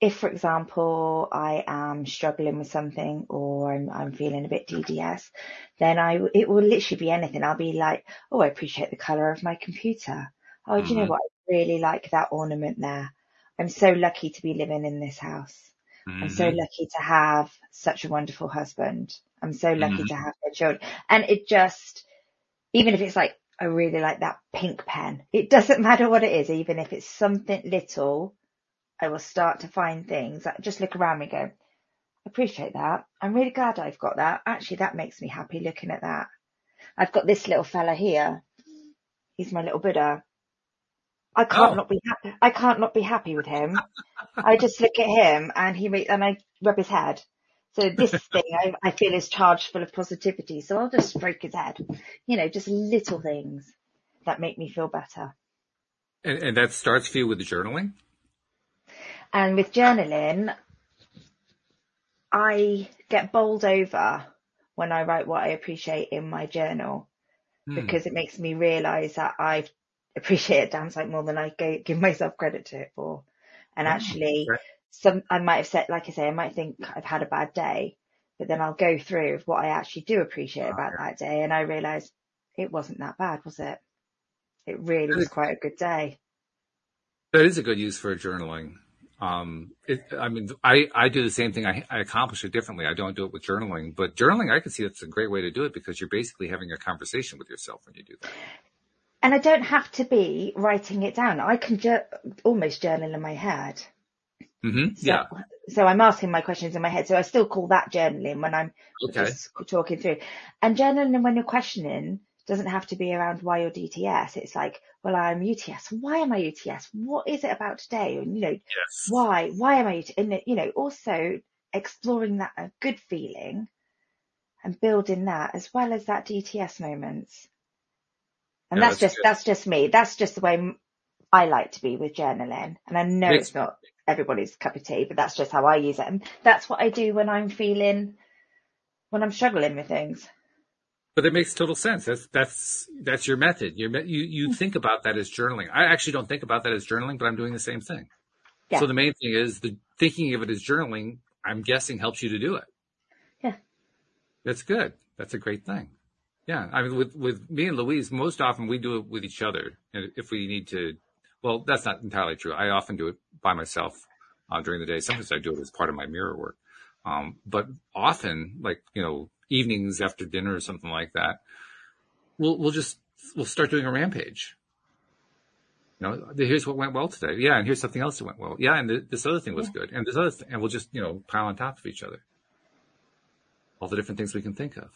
if for example, I am struggling with something or I'm, I'm, feeling a bit DTS, then I, it will literally be anything. I'll be like, oh, I appreciate the color of my computer. Oh, mm-hmm. do you know mm-hmm. what? I really like that ornament there. I'm so lucky to be living in this house. Mm-hmm. I'm so mm-hmm. lucky to have such a wonderful husband. I'm so lucky mm-hmm. to have their children. And it just, even if it's like, I really like that pink pen. It doesn't matter what it is, even if it's something little, I will start to find things that just look around me and go, appreciate that. I'm really glad I've got that. Actually, that makes me happy looking at that. I've got this little fella here. He's my little Buddha. I can't oh. not be happy. I can't not be happy with him. I just look at him and he and I rub his head. So this thing I, I, feel is charged full of positivity. So I'll just stroke his head. You know, just little things that make me feel better. And, and that starts for you with the journaling? And with journaling, I get bowled over when I write what I appreciate in my journal hmm. because it makes me realize that I've appreciate it damn sight more than I go, give myself credit to it for. And oh, actually, some, I might have said, like I say, I might think I've had a bad day, but then I'll go through what I actually do appreciate oh, about that day. And I realize it wasn't that bad, was it? It really was quite a good day. That is a good use for journaling. Um, it, I mean, I, I do the same thing. I, I accomplish it differently. I don't do it with journaling, but journaling, I can see that's a great way to do it because you're basically having a conversation with yourself when you do that. And I don't have to be writing it down. I can ju- almost journal in my head. Mm-hmm. So, yeah. So I'm asking my questions in my head. So I still call that journaling when I'm okay. just talking through. And journaling when you're questioning doesn't have to be around why you're DTS. It's like, well, I'm UTS. Why am I UTS? What is it about today? And you know, yes. why? Why am I UTS? And you know, also exploring that a good feeling and building that as well as that DTS moments. And yeah, that's, that's, just, good. that's just me. That's just the way I like to be with journaling. And I know it's, it's not everybody's cup of tea, but that's just how I use it. And that's what I do when I'm feeling, when I'm struggling with things. But it makes total sense. That's, that's, that's your method. You're, you, you hmm. think about that as journaling. I actually don't think about that as journaling, but I'm doing the same thing. Yeah. So the main thing is the thinking of it as journaling, I'm guessing helps you to do it. Yeah. That's good. That's a great thing. Yeah, I mean, with with me and Louise, most often we do it with each other, and if we need to, well, that's not entirely true. I often do it by myself uh, during the day. Sometimes I do it as part of my mirror work, um, but often, like you know, evenings after dinner or something like that, we'll we'll just we'll start doing a rampage. You know, here's what went well today. Yeah, and here's something else that went well. Yeah, and th- this other thing was yeah. good, and this other, thing, and we'll just you know pile on top of each other. All the different things we can think of.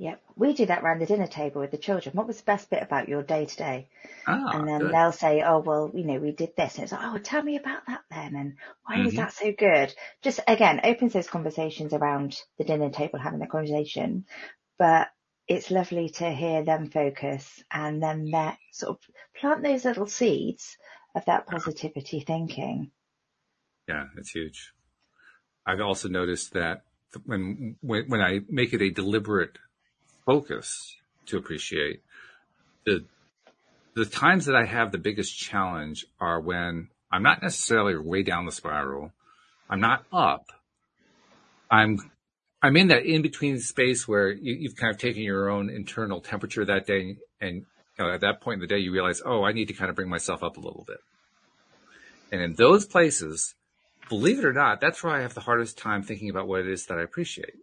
Yep. We do that around the dinner table with the children. What was the best bit about your day today? Ah, and then good. they'll say, oh, well, you know, we did this. And it's like, oh, tell me about that then. And why mm-hmm. was that so good? Just again, opens those conversations around the dinner table, having the conversation. But it's lovely to hear them focus and then that sort of plant those little seeds of that positivity thinking. Yeah, it's huge. I've also noticed that when, when, when I make it a deliberate focus to appreciate. The, the times that I have the biggest challenge are when I'm not necessarily way down the spiral. I'm not up. I'm, I'm in that in between space where you, have kind of taken your own internal temperature that day. And you know, at that point in the day, you realize, oh, I need to kind of bring myself up a little bit. And in those places, believe it or not, that's where I have the hardest time thinking about what it is that I appreciate.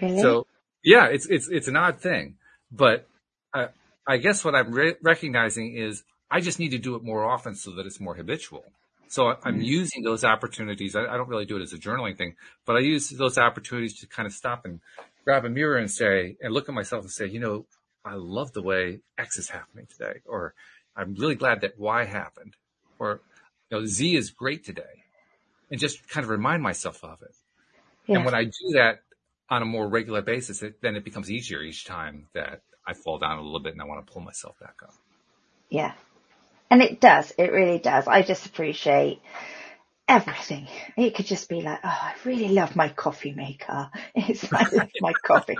Really? So yeah, it's, it's, it's an odd thing, but I, I guess what I'm re- recognizing is I just need to do it more often so that it's more habitual. So I'm mm-hmm. using those opportunities. I, I, don't really do it as a journaling thing, but I use those opportunities to kind of stop and grab a mirror and say, and look at myself and say, you know, I love the way X is happening today, or I'm really glad that Y happened, or you know, Z is great today, and just kind of remind myself of it. Yeah. And when I do that on a more regular basis, it, then it becomes easier each time that I fall down a little bit and I want to pull myself back up. Yeah. And it does. It really does. I just appreciate everything. It could just be like, oh, I really love my coffee maker. It's I love my coffee.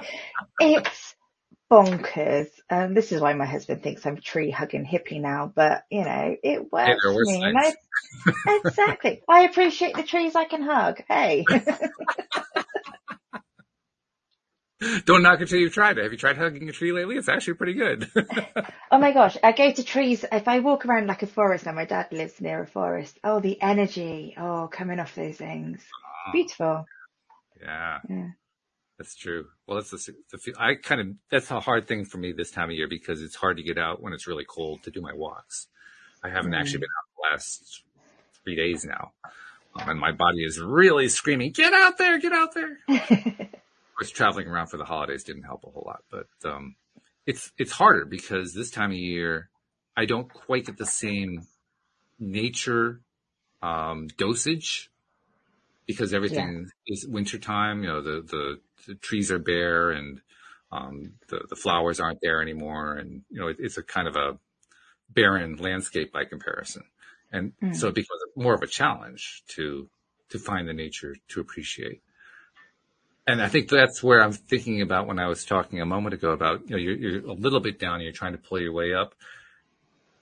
It's bonkers. Um, this is why my husband thinks I'm tree hugging hippie now, but you know, it works. I, exactly. I appreciate the trees I can hug. Hey. Don't knock it till you've tried it. Have you tried hugging a tree lately? It's actually pretty good. oh my gosh. I go to trees. If I walk around like a forest now, my dad lives near a forest. Oh, the energy. Oh, coming off those things. Oh. Beautiful. Yeah. yeah. That's true. Well, that's the, the, I kind of, that's a hard thing for me this time of year because it's hard to get out when it's really cold to do my walks. I haven't mm. actually been out the last three days now. Um, and my body is really screaming, get out there, get out there. course, traveling around for the holidays didn't help a whole lot, but um, it's it's harder because this time of year I don't quite get the same nature um, dosage because everything yeah. is wintertime. You know, the, the, the trees are bare and um, the the flowers aren't there anymore, and you know it, it's a kind of a barren landscape by comparison, and mm. so it becomes more of a challenge to to find the nature to appreciate. And I think that's where I'm thinking about when I was talking a moment ago about, you know, you're, you're a little bit down and you're trying to pull your way up.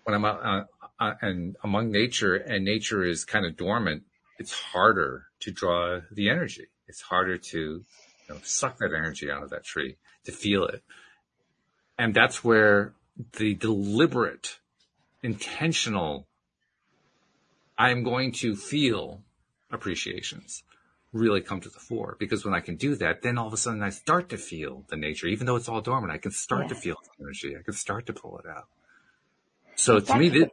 When I'm uh, uh, and among nature and nature is kind of dormant, it's harder to draw the energy. It's harder to, you know, suck that energy out of that tree, to feel it. And that's where the deliberate, intentional, I'm going to feel appreciations really come to the fore because when I can do that, then all of a sudden I start to feel the nature, even though it's all dormant, I can start to feel the energy. I can start to pull it out. So exactly. to me,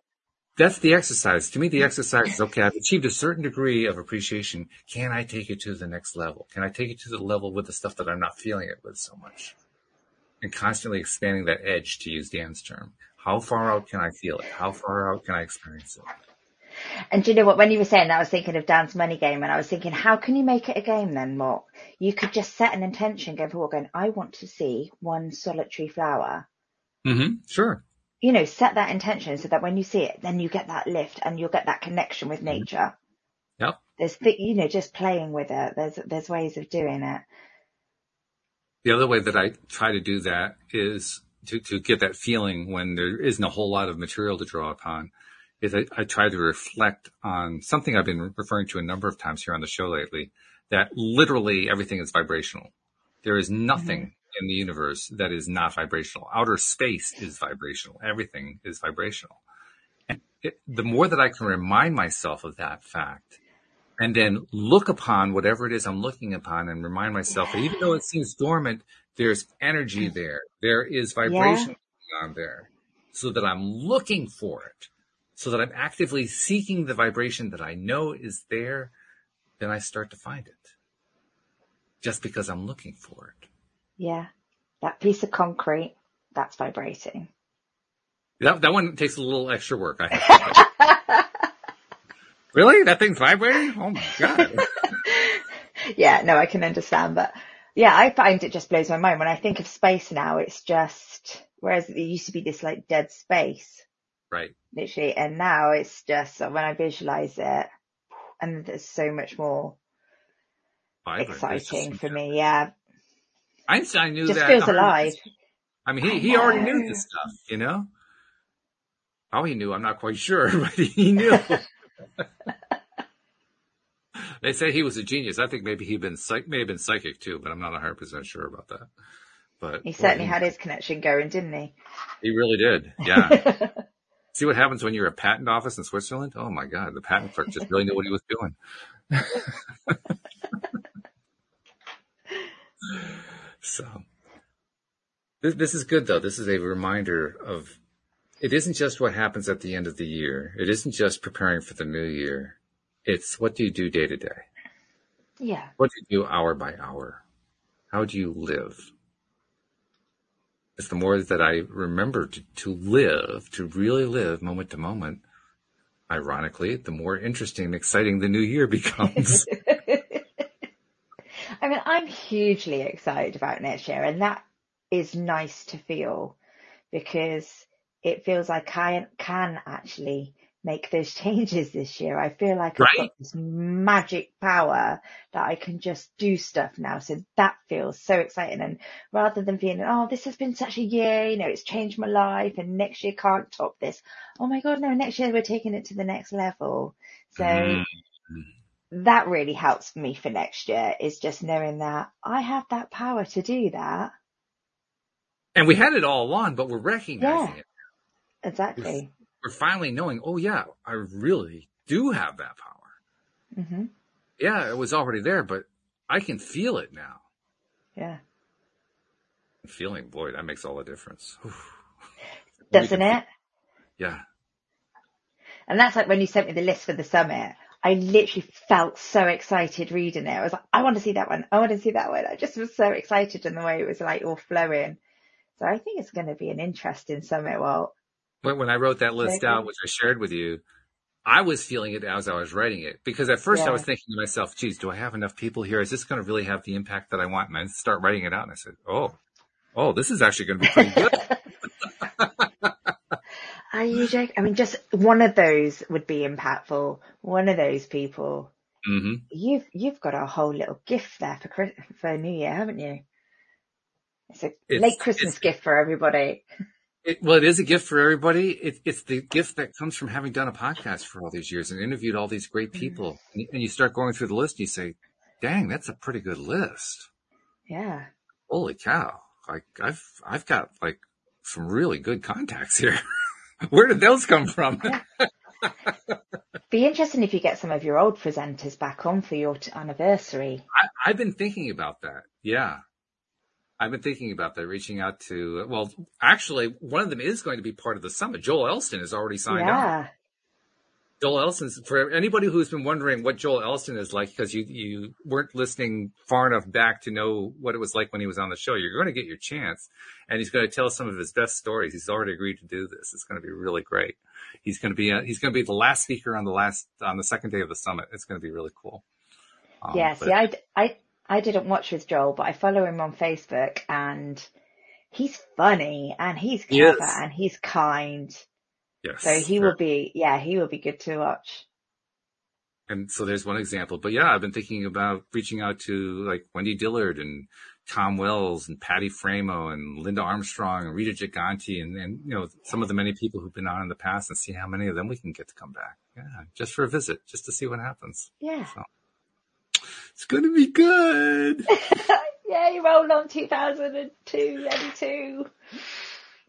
that's the exercise. To me, the exercise is okay. I've achieved a certain degree of appreciation. Can I take it to the next level? Can I take it to the level with the stuff that I'm not feeling it with so much? And constantly expanding that edge to use Dan's term. How far out can I feel it? How far out can I experience it? And do you know what? When you were saying that, I was thinking of Dan's money game, and I was thinking, how can you make it a game then, Mark? You could just set an intention going forward, going, I want to see one solitary flower. Mm-hmm. Sure. You know, set that intention so that when you see it, then you get that lift and you'll get that connection with mm-hmm. nature. Yep. There's, th- you know, just playing with it. There's, there's ways of doing it. The other way that I try to do that is to, to get that feeling when there isn't a whole lot of material to draw upon is I, I try to reflect on something I've been referring to a number of times here on the show lately, that literally everything is vibrational. There is nothing mm-hmm. in the universe that is not vibrational. Outer space is vibrational. Everything is vibrational. And it, the more that I can remind myself of that fact and then look upon whatever it is I'm looking upon and remind myself that even though it seems dormant, there's energy mm. there. There is vibration yeah. on there so that I'm looking for it so that I'm actively seeking the vibration that I know is there, then I start to find it just because I'm looking for it. Yeah. That piece of concrete, that's vibrating. That, that one takes a little extra work. I really? That thing's vibrating? Oh my God. yeah, no, I can understand, but yeah, I find it just blows my mind. When I think of space now, it's just, whereas it used to be this like dead space. Right. Literally. And now it's just when I visualize it and there's so much more Vibrant. exciting for me. Yeah. Einstein knew just that. feels alive. I mean, he, he already knew this stuff, you know? How he knew, I'm not quite sure, but he knew. they say he was a genius. I think maybe he been psych, may have been psychic too, but I'm not 100 percent sure about that. But he certainly well, he, had his connection going, didn't he? He really did. Yeah. See what happens when you're a patent office in Switzerland? Oh my God, the patent clerk just really knew what he was doing. so this, this is good though. This is a reminder of it isn't just what happens at the end of the year. It isn't just preparing for the new year. It's what do you do day to day? Yeah. What do you do hour by hour? How do you live? It's the more that I remember to, to live, to really live moment to moment, ironically, the more interesting and exciting the new year becomes. I mean, I'm hugely excited about next year and that is nice to feel because it feels like I can actually make those changes this year. I feel like I've got this magic power that I can just do stuff now. So that feels so exciting. And rather than feeling, oh, this has been such a year, you know, it's changed my life and next year can't top this. Oh my God, no, next year we're taking it to the next level. So mm. that really helps me for next year is just knowing that I have that power to do that. And we had it all along, but we're recognizing yeah, it. Exactly we're finally knowing, oh yeah, I really do have that power. Mm-hmm. Yeah, it was already there, but I can feel it now. Yeah. Feeling, boy, that makes all the difference. Doesn't it? Yeah. And that's like when you sent me the list for the summit. I literally felt so excited reading it. I was like, I want to see that one. I want to see that one. I just was so excited in the way it was like all flowing. So I think it's going to be an interesting summit, Walt when, when I wrote that list out, which I shared with you, I was feeling it as I was writing it because at first yeah. I was thinking to myself, geez, do I have enough people here? Is this going to really have the impact that I want? And I start writing it out and I said, oh, oh, this is actually going to be pretty good. Are you joking? I mean, just one of those would be impactful. One of those people. Mm-hmm. You've you've got a whole little gift there for for New Year, haven't you? It's a it's, late Christmas gift for everybody. It, well, it is a gift for everybody. It, it's the gift that comes from having done a podcast for all these years and interviewed all these great people. Mm. And, you start going through the list and you say, dang, that's a pretty good list. Yeah. Holy cow. Like I've, I've got like some really good contacts here. Where did those come from? Be interesting if you get some of your old presenters back on for your t- anniversary. I, I've been thinking about that. Yeah. I've been thinking about that, reaching out to, well, actually, one of them is going to be part of the summit. Joel Elston has already signed yeah. on. Joel Elston's, for anybody who's been wondering what Joel Elston is like, because you, you weren't listening far enough back to know what it was like when he was on the show, you're going to get your chance. And he's going to tell some of his best stories. He's already agreed to do this. It's going to be really great. He's going to be, uh, he's going to be the last speaker on the last, on the second day of the summit. It's going to be really cool. Um, yeah, see, I, I, I didn't watch with Joel, but I follow him on Facebook and he's funny and he's clever yes. and he's kind. Yes. So he will be, yeah, he will be good to watch. And so there's one example, but yeah, I've been thinking about reaching out to like Wendy Dillard and Tom Wells and Patty Framo and Linda Armstrong and Rita Giganti and, and, you know, some of the many people who've been on in the past and see how many of them we can get to come back. Yeah. Just for a visit, just to see what happens. Yeah. So. It's going to be good. Yay, roll on 2002, 82.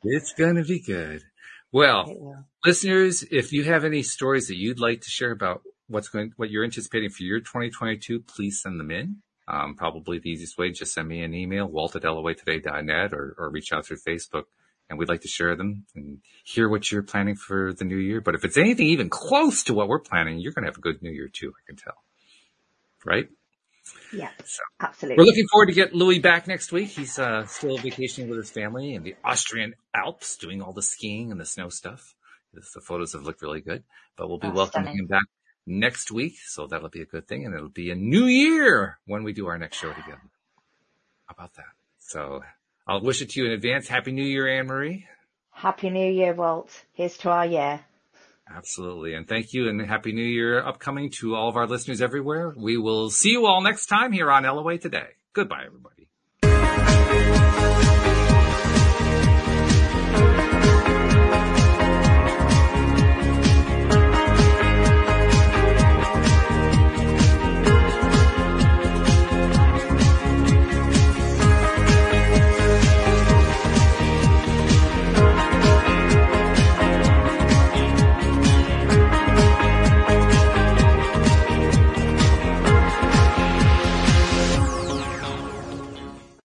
It's going to be good. Well, listeners, if you have any stories that you'd like to share about what's going, what you're anticipating for your 2022, please send them in. Um, probably the easiest way, just send me an email, walt at loatoday.net or, or reach out through Facebook and we'd like to share them and hear what you're planning for the new year. But if it's anything even close to what we're planning, you're going to have a good new year too, I can tell. Right? Yeah, so absolutely. We're looking forward to get Louis back next week. He's uh, still vacationing with his family in the Austrian Alps, doing all the skiing and the snow stuff. The photos have looked really good, but we'll be oh, welcoming stunning. him back next week. So that'll be a good thing. And it'll be a new year when we do our next show together. How about that? So I'll wish it to you in advance. Happy New Year, Anne Marie. Happy New Year, Walt. Here's to our year. Absolutely. And thank you and happy new year upcoming to all of our listeners everywhere. We will see you all next time here on LOA today. Goodbye, everybody.